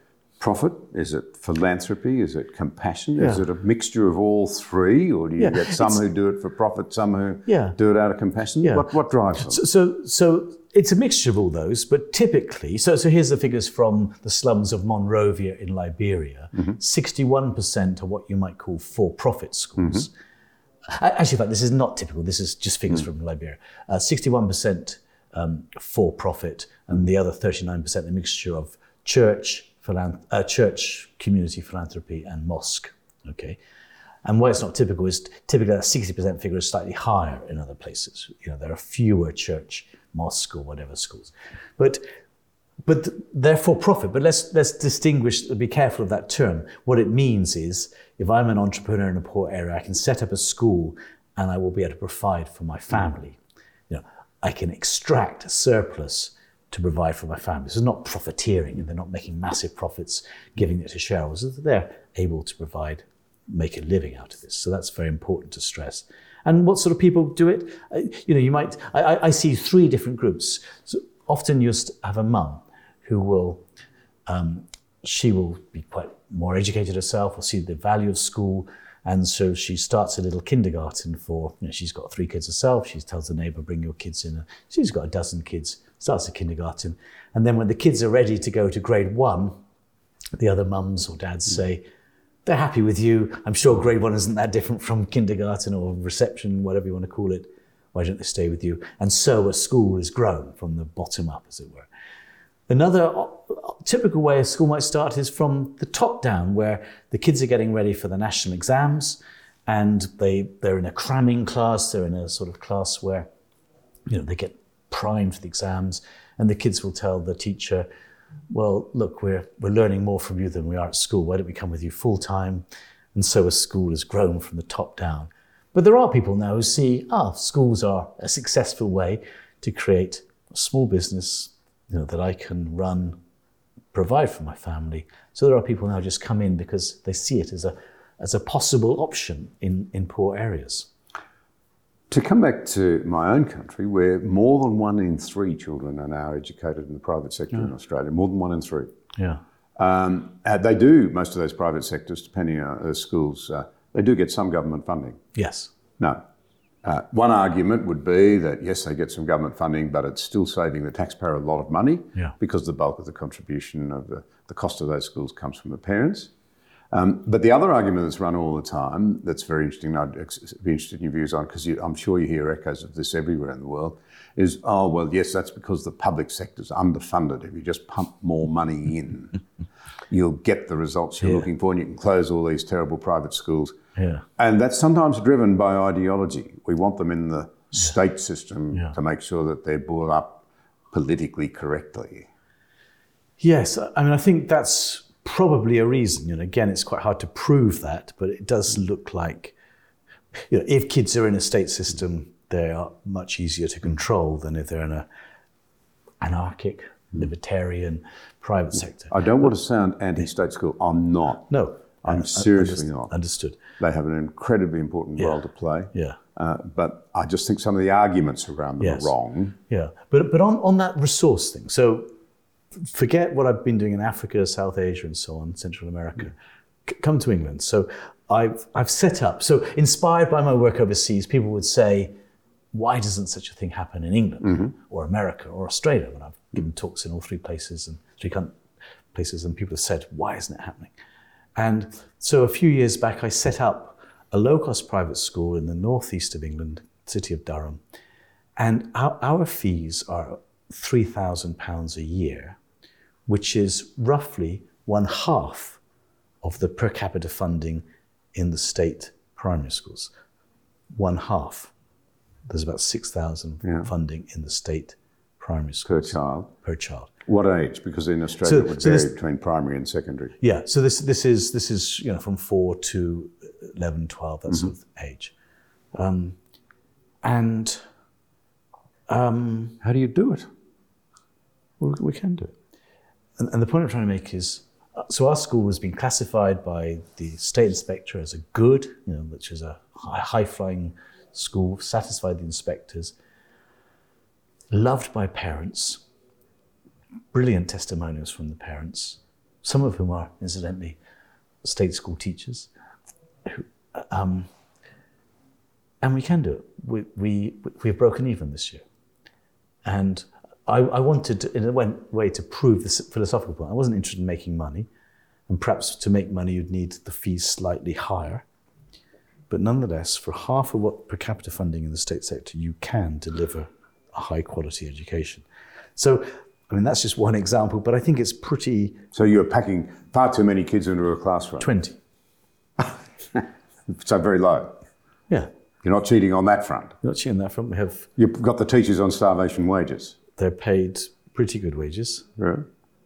profit? Is it philanthropy? Is it compassion? Is it a mixture of all three? Or do you Yeah, get some it's- who do it for profit, some who Yeah. do it out of compassion? Yeah. What, what drives them? So, so, so it's a mixture of all those, but typically, so, so here's the figures from the slums of Monrovia in Liberia 61% are what you might call for profit schools. A- Actually, in fact, this is not typical, this is just figures from Liberia. Uh, 61% um, for profit, and the other 39% a mixture of church, uh, church, community philanthropy, and mosque. Okay. And why it's not typical is typically that 60% figure is slightly higher in other places. You know, there are fewer church, mosque, or whatever schools. But but they're for profit. But let's let's distinguish. Be careful of that term. What it means is, if I'm an entrepreneur in a poor area, I can set up a school, and I will be able to provide for my family. You know, I can extract a surplus to provide for my family. So it's not profiteering, and they're not making massive profits, giving it to shareholders. They're able to provide, make a living out of this. So that's very important to stress. And what sort of people do it? Uh, You know, you might. I, I- see three different groups. So often you have a mum who will um, she will be quite more educated herself, will see the value of school, and so she starts a little kindergarten for. You know, she's got three kids herself. She tells the neighbour, "Bring your kids in." She's got a dozen kids. Starts a kindergarten, and then when the kids are ready to go to grade one, the other mums or dads say. They're happy with you. I'm sure grade one isn't that different from kindergarten or reception, whatever you want to call it. Why don't they stay with you? And so a school is grown from the bottom up, as it were. Another o- typical way a school might start is from the top down, where the kids are getting ready for the national exams and they, they're in a cramming class, they're in a sort of class where you know, they get primed for the exams, and the kids will tell the teacher, well, look, we're, we're learning more from you than we are at school. Why don't we come with you full time? And so a school has grown from the top down. But there are people now who see, ah, schools are a successful way to create a small business you know, that I can run, provide for my family. So there are people now just come in because they see it as a, as a possible option in, in poor areas. To come back to my own country, where more than one in three children are now educated in the private sector in Australia, more than one in three. Yeah. Um, uh, they do, most of those private sectors, depending on the schools, uh, they do get some government funding. Yes. No. Uh, one argument would be that yes, they get some government funding, but it's still saving the taxpayer a lot of money Yeah. because the bulk of the contribution of the, the cost of those schools comes from the parents. Um, but the other argument that's run all the time that's very interesting, I'd ex- be interested in your views on, because I'm sure you hear echoes of this everywhere in the world, is oh, well, yes, that's because the public sector's underfunded. If you just pump more money in, [laughs] you'll get the results you're Yeah. looking for and you can close all these terrible private schools. Yeah. And that's sometimes driven by ideology. We want them in the state system Yeah. to make sure that they're brought up politically correctly. Yes, I mean, I think that's probably a reason. You know, again, it's quite hard to prove that, but it does look like, you know, if kids are in a state system, they are much easier to control than if they're in a anarchic, libertarian, private sector. I don't want to sound anti-state school. I'm not. No, I'm seriously not. Understood. They have an incredibly important role to play. Yeah. Uh, but I just think some of the arguments around them Yes. are wrong. Yeah, but but on, on that resource thing, so forget what I've been doing in Africa, South Asia, and so on, Central America. C- come to England. So I've I've set up. So inspired by my work overseas, people would say, why doesn't such a thing happen in England mm-hmm. or America or Australia? When I've given talks in all three places and three places, and people have said, why isn't it happening? And so a few years back, I set up a low-cost private school in the northeast of England, city of Durham. And our, our fees are £3,000 a year, which is roughly one half of the per capita funding in the state primary schools. One half. There's about 6,000 Yeah. funding in the state primary school per child. per child. What age? Because in Australia So- it would so vary this- between primary and secondary. Yeah, so this this is this is you know from four to 11, 12, that sort of age, um, and um, How do you do it? we, we can do it. And, and the point I'm trying to make is, uh, so our school has been classified by the state inspector as a good, you know, which is a high flying school, satisfied the inspectors, loved by parents, brilliant testimonials from the parents, some of whom are incidentally state school teachers. Um, and we can do it. We, we, we've broken even this year. And I, I wanted, to, in a way- to prove this philosophical point. I wasn't interested in making money. And perhaps to make money, you'd need the fees slightly higher. But nonetheless, for half of what per capita funding in the state sector, you can deliver a high quality education. So, I mean, that's just one example, but I think it's pretty So you're packing far too many kids into a classroom. 20. [laughs] So very low. Yeah. You're not cheating on that front. You're not seeing that front. We have, You've got the teachers on starvation wages. They're paid pretty good wages. Yeah.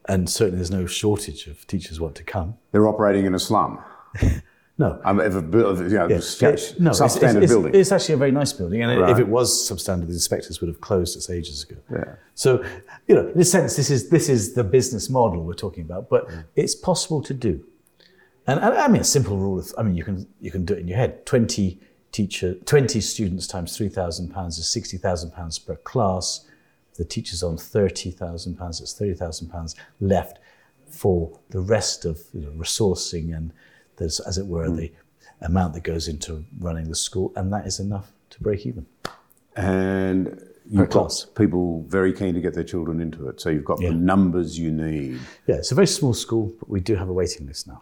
And certainly there's no shortage of teachers want to come. They're operating in a slum. [laughs] No. Um, I'm ever built, you know, It- no, it's, it's, it's, building. it's actually a very nice building, and Right. if it was substandard, the inspectors would have closed it ages ago. Yeah. So, you know, in a sense, this is this is the business model we're talking about, but it's possible to do. And, and I mean, a simple rule of I mean, you can you can do it in your head. Twenty teacher, twenty students times three thousand pounds is sixty thousand pounds per class. The teacher's on thirty thousand pounds, it's thirty thousand pounds left for the rest of you know, resourcing and there's, as it were, the amount that goes into running the school, and that is enough to break even. and you've got class. people very keen to get their children into it. So you've got Yeah. the numbers you need. Yeah, it's a very small school, but we do have a waiting list now.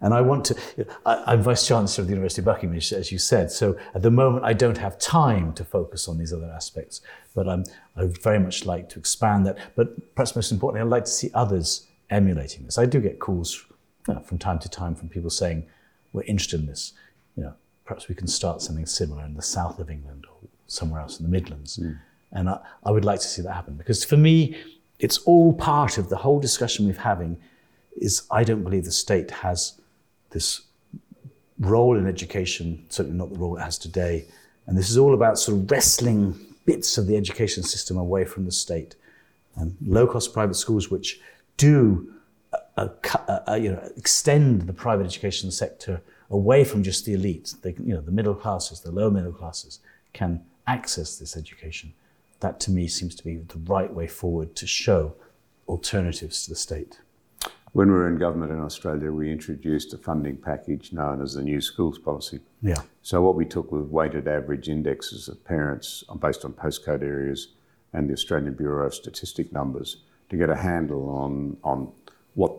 And I want to, I, I'm Vice Chancellor of the University of Buckingham, as you said. So at the moment, I don't have time to focus on these other aspects, but I'm, I would very much like to expand that. But perhaps most importantly, I'd like to see others emulating this. I do get calls you know, from time to time from people saying, we're interested in this. You know, perhaps we can start something similar in the south of England or somewhere else in the Midlands. Hmm. And I, I would like to see that happen because for me, it's all part of the whole discussion we're having is I don't believe the state has this role in education, certainly not the role it has today. And this is all about sort of wrestling bits of the education system away from the state. And low cost private schools, which do uh, uh, uh, you know, extend the private education sector away from just the elite, they, you know, the middle classes, the lower middle classes, can access this education. That to me seems to be the right way forward to show alternatives to the state. When we were in government in Australia, we introduced a funding package known as the New Schools Policy. Yeah. So what we took was weighted average indexes of parents based on postcode areas and the Australian Bureau of Statistic numbers to get a handle on, on what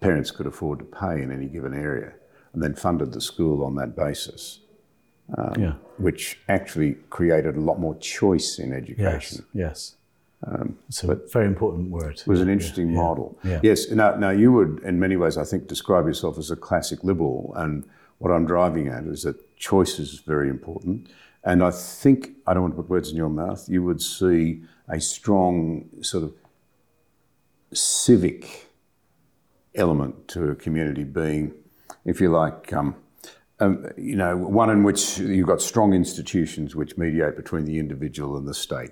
parents could afford to pay in any given area and then funded the school on that basis, um, yeah. which actually created a lot more choice in education. Yes. Yes. Education. Yes. it's a very important word. It was an interesting model. yeah. Yes. Now, now, you would, in many ways, I think, describe yourself as a classic liberal. And what I'm driving at is that choice is very important. And I think, I don't want to put words in your mouth, you would see a strong sort of civic element to a community being, if you like, um, um, you know, one in which you've got strong institutions which mediate between the individual and the state.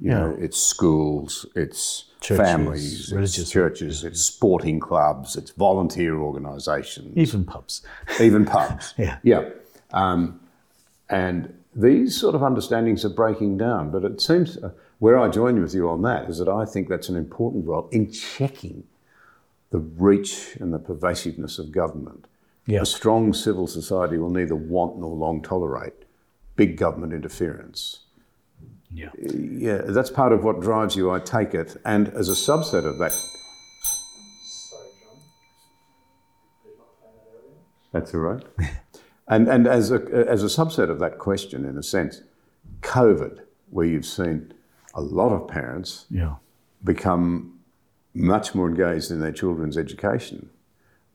You know, it's schools, it's Churches, families, it's religious- churches, it's sporting clubs, it's volunteer organisations, Even pubs. even pubs. [laughs] Yeah. Yeah. Um, and these sort of understandings are breaking down. But it seems uh, where I join with you on that is that I think that's an important role in checking the reach and the pervasiveness of government. Yeah. A strong civil society will neither want nor long tolerate big government interference. Yeah. Yeah, that's part of what drives you, I take it. And as a subset of that. That's all right. and and as a, as a subset of that question, in a sense, COVID, where you've seen a lot of parents Yeah. become much more engaged in their children's education.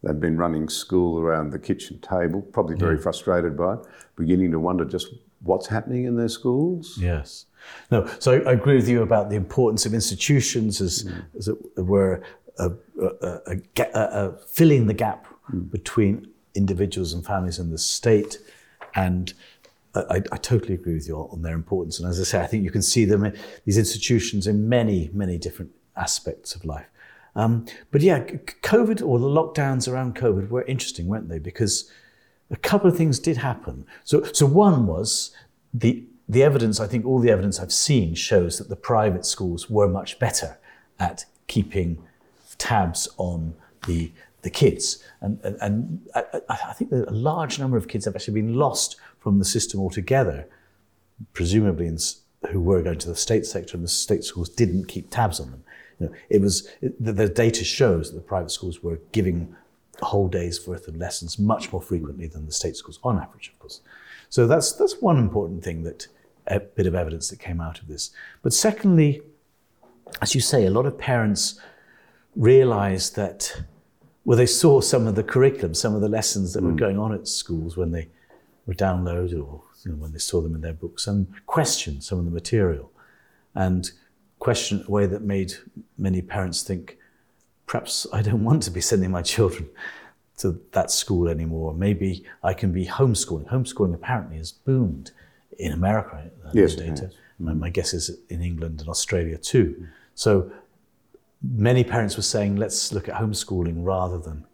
They've been running school around the kitchen table, probably very frustrated by it, beginning to wonder just what's happening in their schools. Yes. No, so I, I agree with you about the importance of institutions as, mm. as it were, a, a, a, filling the gap mm. between individuals and families and the state. And I, I, totally agree with you on their importance. And as I say, I think you can see them, these institutions, in many, many different aspects of life. Um, but yeah, COVID or the lockdowns around COVID were interesting, weren't they? Because a couple of things did happen. So, so one was the the evidence. I think all the evidence I've seen shows that the private schools were much better at keeping tabs on the the kids, and and, I, I think that a large number of kids have actually been lost from the system altogether, presumably in, who were going to the state sector, and the state schools didn't keep tabs on them. You know, it was the, the, data shows that the private schools were giving whole days worth of lessons much more frequently than the state schools, on average, of course. So that's that's one important thing that bit of evidence that came out of this. But secondly, as you say, a lot of parents realised that well, they saw some of the curriculum, some of the lessons that mm. were going on at schools when they were downloaded or you know, when they saw them in their books and questioned some of the material and questioned in a way that made many parents think, perhaps I don't want to be sending my children to that school anymore. Maybe I can be homeschooling. Homeschooling apparently has boomed in America. Uh, yes, data. My, my guess is in England and Australia too. So many parents were saying, let's look at homeschooling rather than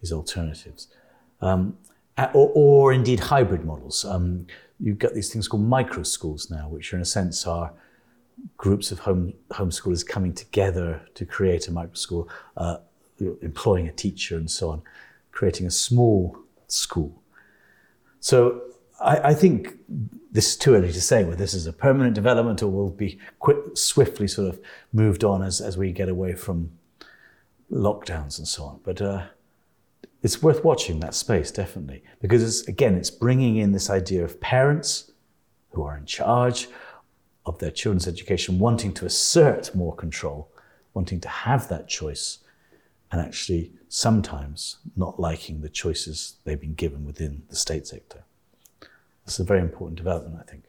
these alternatives. Um, or, or, indeed hybrid models. Um, you've got these things called micro schools now, which are in a sense are groups of home homeschoolers coming together to create a micro school, uh, employing a teacher and so on, creating a small school. So I, I, think this is too early to say whether this is a permanent development or will be quick, swiftly sort of moved on as, as we get away from lockdowns and so on. But uh, it's worth watching that space, definitely, because it's, again, it's bringing in this idea of parents who are in charge of their children's education, wanting to assert more control, wanting to have that choice, and actually sometimes not liking the choices they've been given within the state sector. It's a very important development, I think.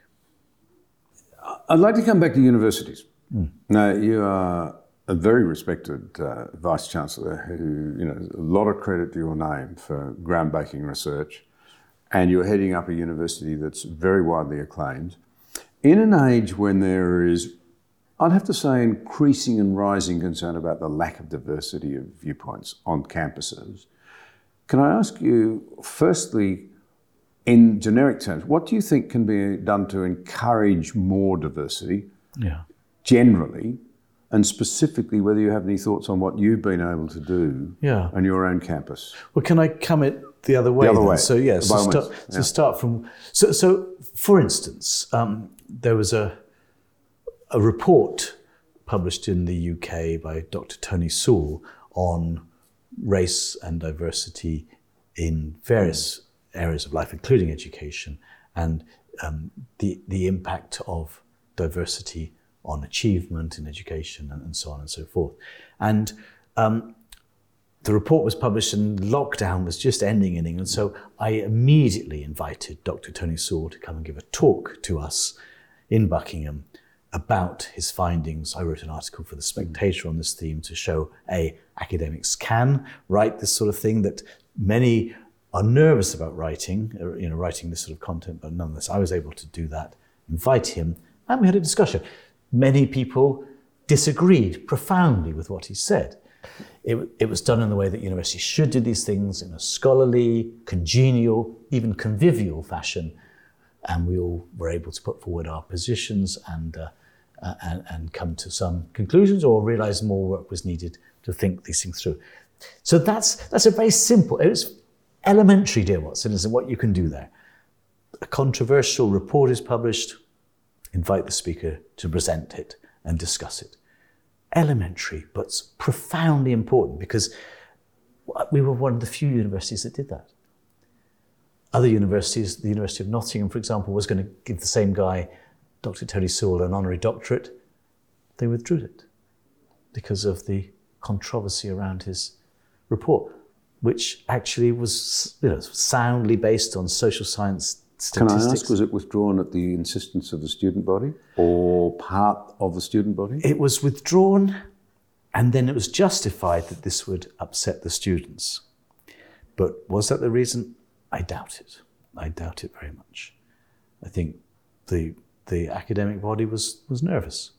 I'd like to come back to universities. Mm. Now, you are a very respected uh, vice chancellor who, you know, a lot of credit to your name for groundbreaking research, and you're heading up a university that's very widely acclaimed. In an age when there is, I'd have to say, increasing and rising concern about the lack of diversity of viewpoints on campuses, can I ask you, firstly, in generic terms, what do you think can be done to encourage more diversity yeah. generally? and specifically whether you have any thoughts on what you've been able to do yeah. on your own campus. Well, can I come it the other way? The other way. So yes, yeah, so, start, yeah. so start from. So, so for instance, um, there was a a report published in the UK by Dr. Tony Sewell on race and diversity in various areas of life, including education, and um, the the impact of diversity on achievement in education and, and so on and so forth. And um, the report was published and lockdown was just ending in England. So I immediately invited Dr. Tony Sewell to come and give a talk to us in Buckingham about his findings. I wrote an article for The Spectator on this theme to show A, academics can write this sort of thing that many are nervous about writing, uh, you know, writing this sort of content, but nonetheless, I was able to do that, invite him, and we had a discussion many people disagreed profoundly with what he said. It, it, was done in the way that universities should do these things in a scholarly, congenial, even convivial fashion. And we all were able to put forward our positions and, uh, uh, and, and come to some conclusions or realize more work was needed to think these things through. So that's, that's a very simple, it's elementary, dear Watson, is what you can do there. A controversial report is published, invite the speaker to present it and discuss it. Elementary, but profoundly important because we were one of the few universities that did that. Other universities, the University of Nottingham, for example, was going to give the same guy, Dr. Tony Sewell, an honorary doctorate. They withdrew it because of the controversy around his report, which actually was you know, soundly based on social science statistics. Can I ask, was it withdrawn at the insistence of the student body or part of the student body? It was withdrawn, and then it was justified that this would upset the students. But was that the reason? I doubt it. I doubt it very much. I think the the academic body was was nervous.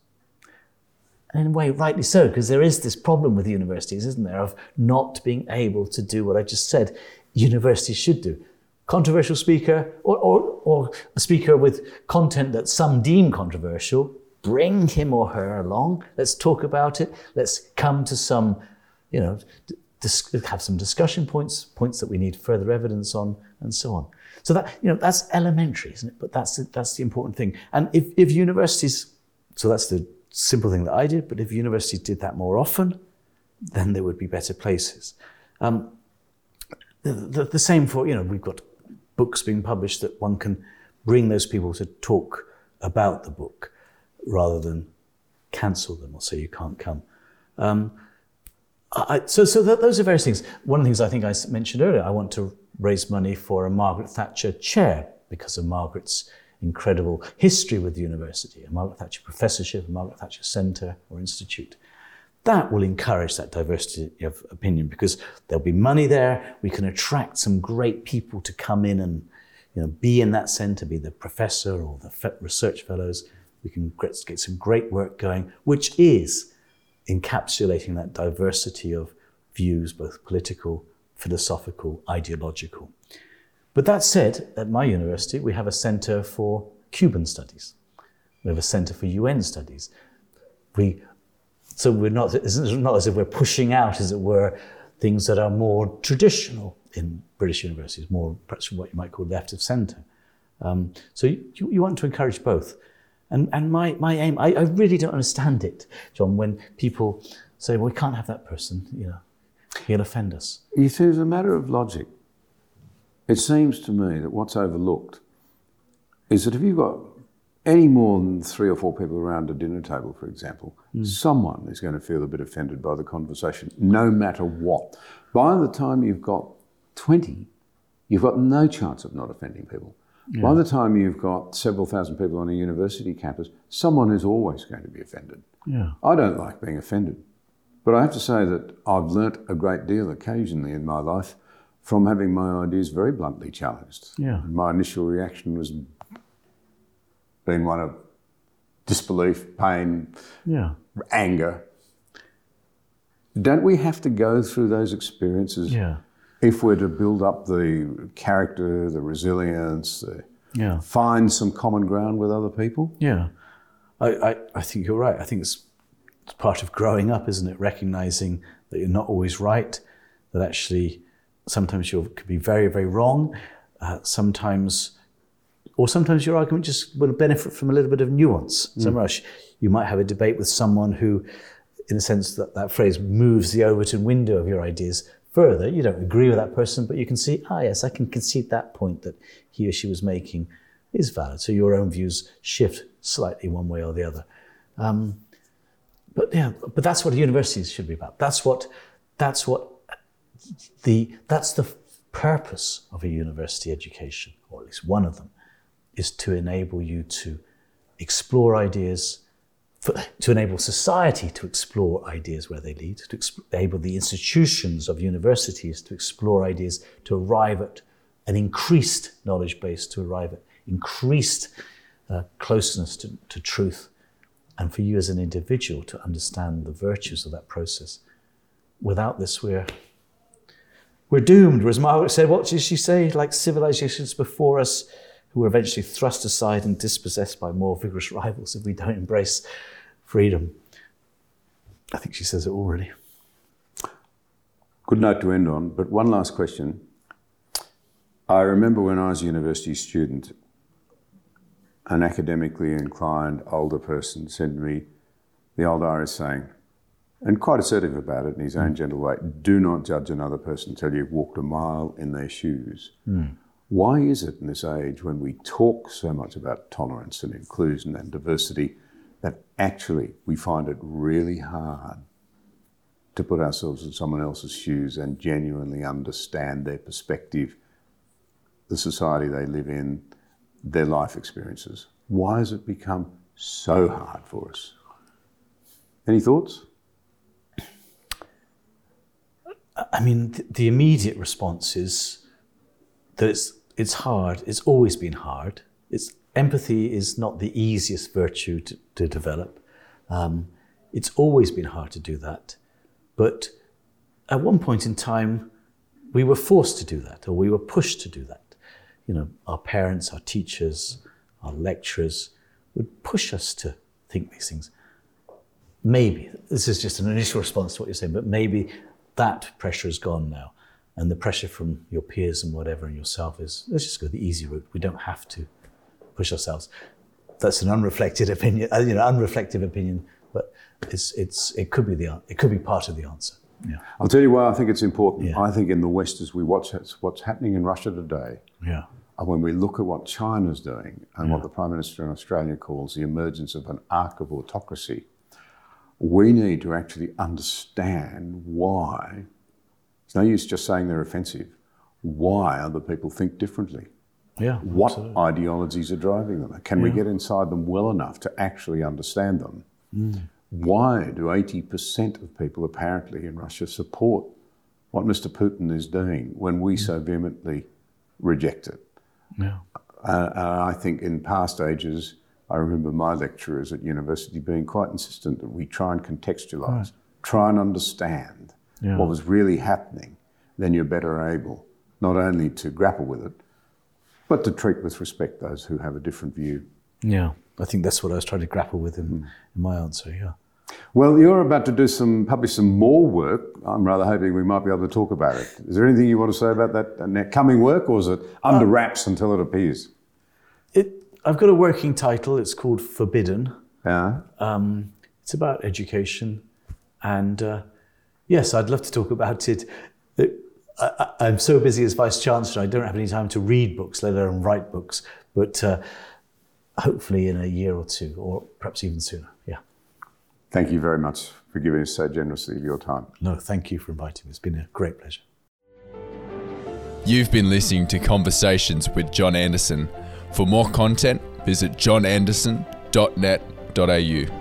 And in a way, rightly so, because there is this problem with universities, isn't there, of not being able to do what I just said universities should do. Controversial speaker or, or, or a speaker with content that some deem controversial, bring him or her along. Let's talk about it. Let's come to some, you know, dis- have some discussion points, points that we need further evidence on, and so on. So that you know that's elementary, isn't it? But that's the, that's the important thing. And if, if universities, so that's the simple thing that I did. But if universities did that more often, then there would be better places. Um, the, the, the same for you know we've got books being published that one can bring those people to talk about the book rather than cancel them or say you can't come. Um, I, so so th- those are various things. One of the things I think I mentioned earlier, I want to raise money for a Margaret Thatcher chair because of Margaret's incredible history with the university, a Margaret Thatcher professorship, a Margaret Thatcher centre or institute. That will encourage that diversity of opinion because there'll be money there. We can attract some great people to come in and you know, be in that centre, be the professor or the research fellows. We can get get some great work going, which is encapsulating that diversity of views, both political, philosophical, ideological. But that said, at my university, we have a centre for Cuban studies. We have a centre for UN studies. We, so we're not, it's not as if we're pushing out, as it were, things that are more traditional in British universities, more perhaps what you might call left of centre. Um, so you, you want to encourage both. And, and my, my aim, I, I really don't understand it, John, when people say, well, we can't have that person, you know, he'll offend us. See, as a matter of logic, it seems to me that what's overlooked is that if you've got any more than three or four people around a dinner table, for example, hmm. someone is going to feel a bit offended by the conversation, no matter what. By the time you've got 20, you've got no chance of not offending people. By the time you've got several thousand people on a university campus, someone is always going to be offended. Yeah. I don't like being offended. But I have to say that I've learnt a great deal occasionally in my life from having my ideas very bluntly challenged. Yeah. And my initial reaction was been one of disbelief, pain, Yeah. anger. Don't we have to go through those experiences Yeah. if we're to build up the character, the resilience, the, Yeah. find some common ground with other people? Yeah, I, I, I think you're right. I think it's, it's part of growing up, isn't it? Recognizing that you're not always right, that actually sometimes you could be very, very wrong. Uh, sometimes, or sometimes your argument just will benefit from a little bit of nuance. Somewhere else, you might have a debate with someone who, in a sense, that, that phrase moves the Overton window of your ideas further. You don't agree with that person, but you can see, ah, yes, I can concede that point that he or she was making is valid. So your own views shift slightly one way or the other. Um, but yeah, but that's what universities should be about. That's what, that's what the, that's the purpose of a university education, or at least one of them, is to enable you to explore ideas, for, to enable society to explore ideas where they lead, to enable the institutions of universities to explore ideas, to arrive at an increased knowledge base, to arrive at increased uh, closeness to, to truth, and for you as an individual to understand the virtues of that process. Without this, we're we're doomed. Whereas Margaret said, what did she say? Like civilizations before us who were eventually thrust aside and dispossessed by more vigorous rivals if we don't embrace freedom. I think she says it all really. Good note to end on, but one last question. I remember when I was a university student, an academically inclined older person said to me, the old Irish saying, and quite assertive about it in his own mm. gentle way do not judge another person until you've walked a mile in their shoes. Mm. Why is it in this age when we talk so much about tolerance and inclusion and diversity that actually we find it really hard to put ourselves in someone else's shoes and genuinely understand their perspective, the society they live in, their life experiences. Why has it become so hard for us? Any thoughts? I mean, th- the immediate response is that it's it's hard. It's always been hard. It's empathy is not the easiest virtue to, to develop. Um, it's always been hard to do that, but at one point in time, we were forced to do that, or we were pushed to do that. You know, our parents, our teachers, our lecturers would push us to think these things. Maybe this is just an initial response to what you're saying, but maybe that pressure is gone now. And the pressure from your peers and whatever and yourself is let's just go the easy route. We don't have to push ourselves. That's an unreflected opinion, uh, you know, unreflective opinion, but it's, it's, it could be the, it could be part of the answer. Yeah. I'll tell you why I think it's important. Yeah. I think in the West, as we watch what's happening in Russia today, Yeah. and when we look at what China's doing and what the Prime Minister in Australia calls the emergence of an arc of autocracy, we need to actually understand why. It's no use just saying they're offensive. Why other people think differently? Yeah. What ideologies are driving them? Can we get inside them well enough to actually understand them? Mm. Why do 80% of people apparently in Russia support what Mr. Putin is doing when we mm. so vehemently reject it? Yeah. Uh, and I think in past ages, I remember my lecturers at university being quite insistent that we try and contextualise, try and understand Yeah. what was really happening. Then you're better able not only to grapple with it, but to treat with respect those who have a different view. Yeah. I think that's what I was trying to grapple with in, in my answer. Yeah. Well, you're about to do some, publish some more work. I'm rather hoping we might be able to talk about it. Is there anything you want to say about that uh, coming work, or is it under wraps until it appears? It, I've got a working title. It's called Forbidden. Yeah. Um, it's about education, and uh, yes, I'd love to talk about it. It- I, I- I'm so busy as vice chancellor, I don't have any time to read books, let alone write books. But uh, hopefully, in a year or two, or perhaps even sooner. Yeah. Thank you very much for giving us so generously of your time. No, thank you for inviting me. It's been a great pleasure. You've been listening to Conversations with John Anderson. For more content, visit johnanderson.net.au.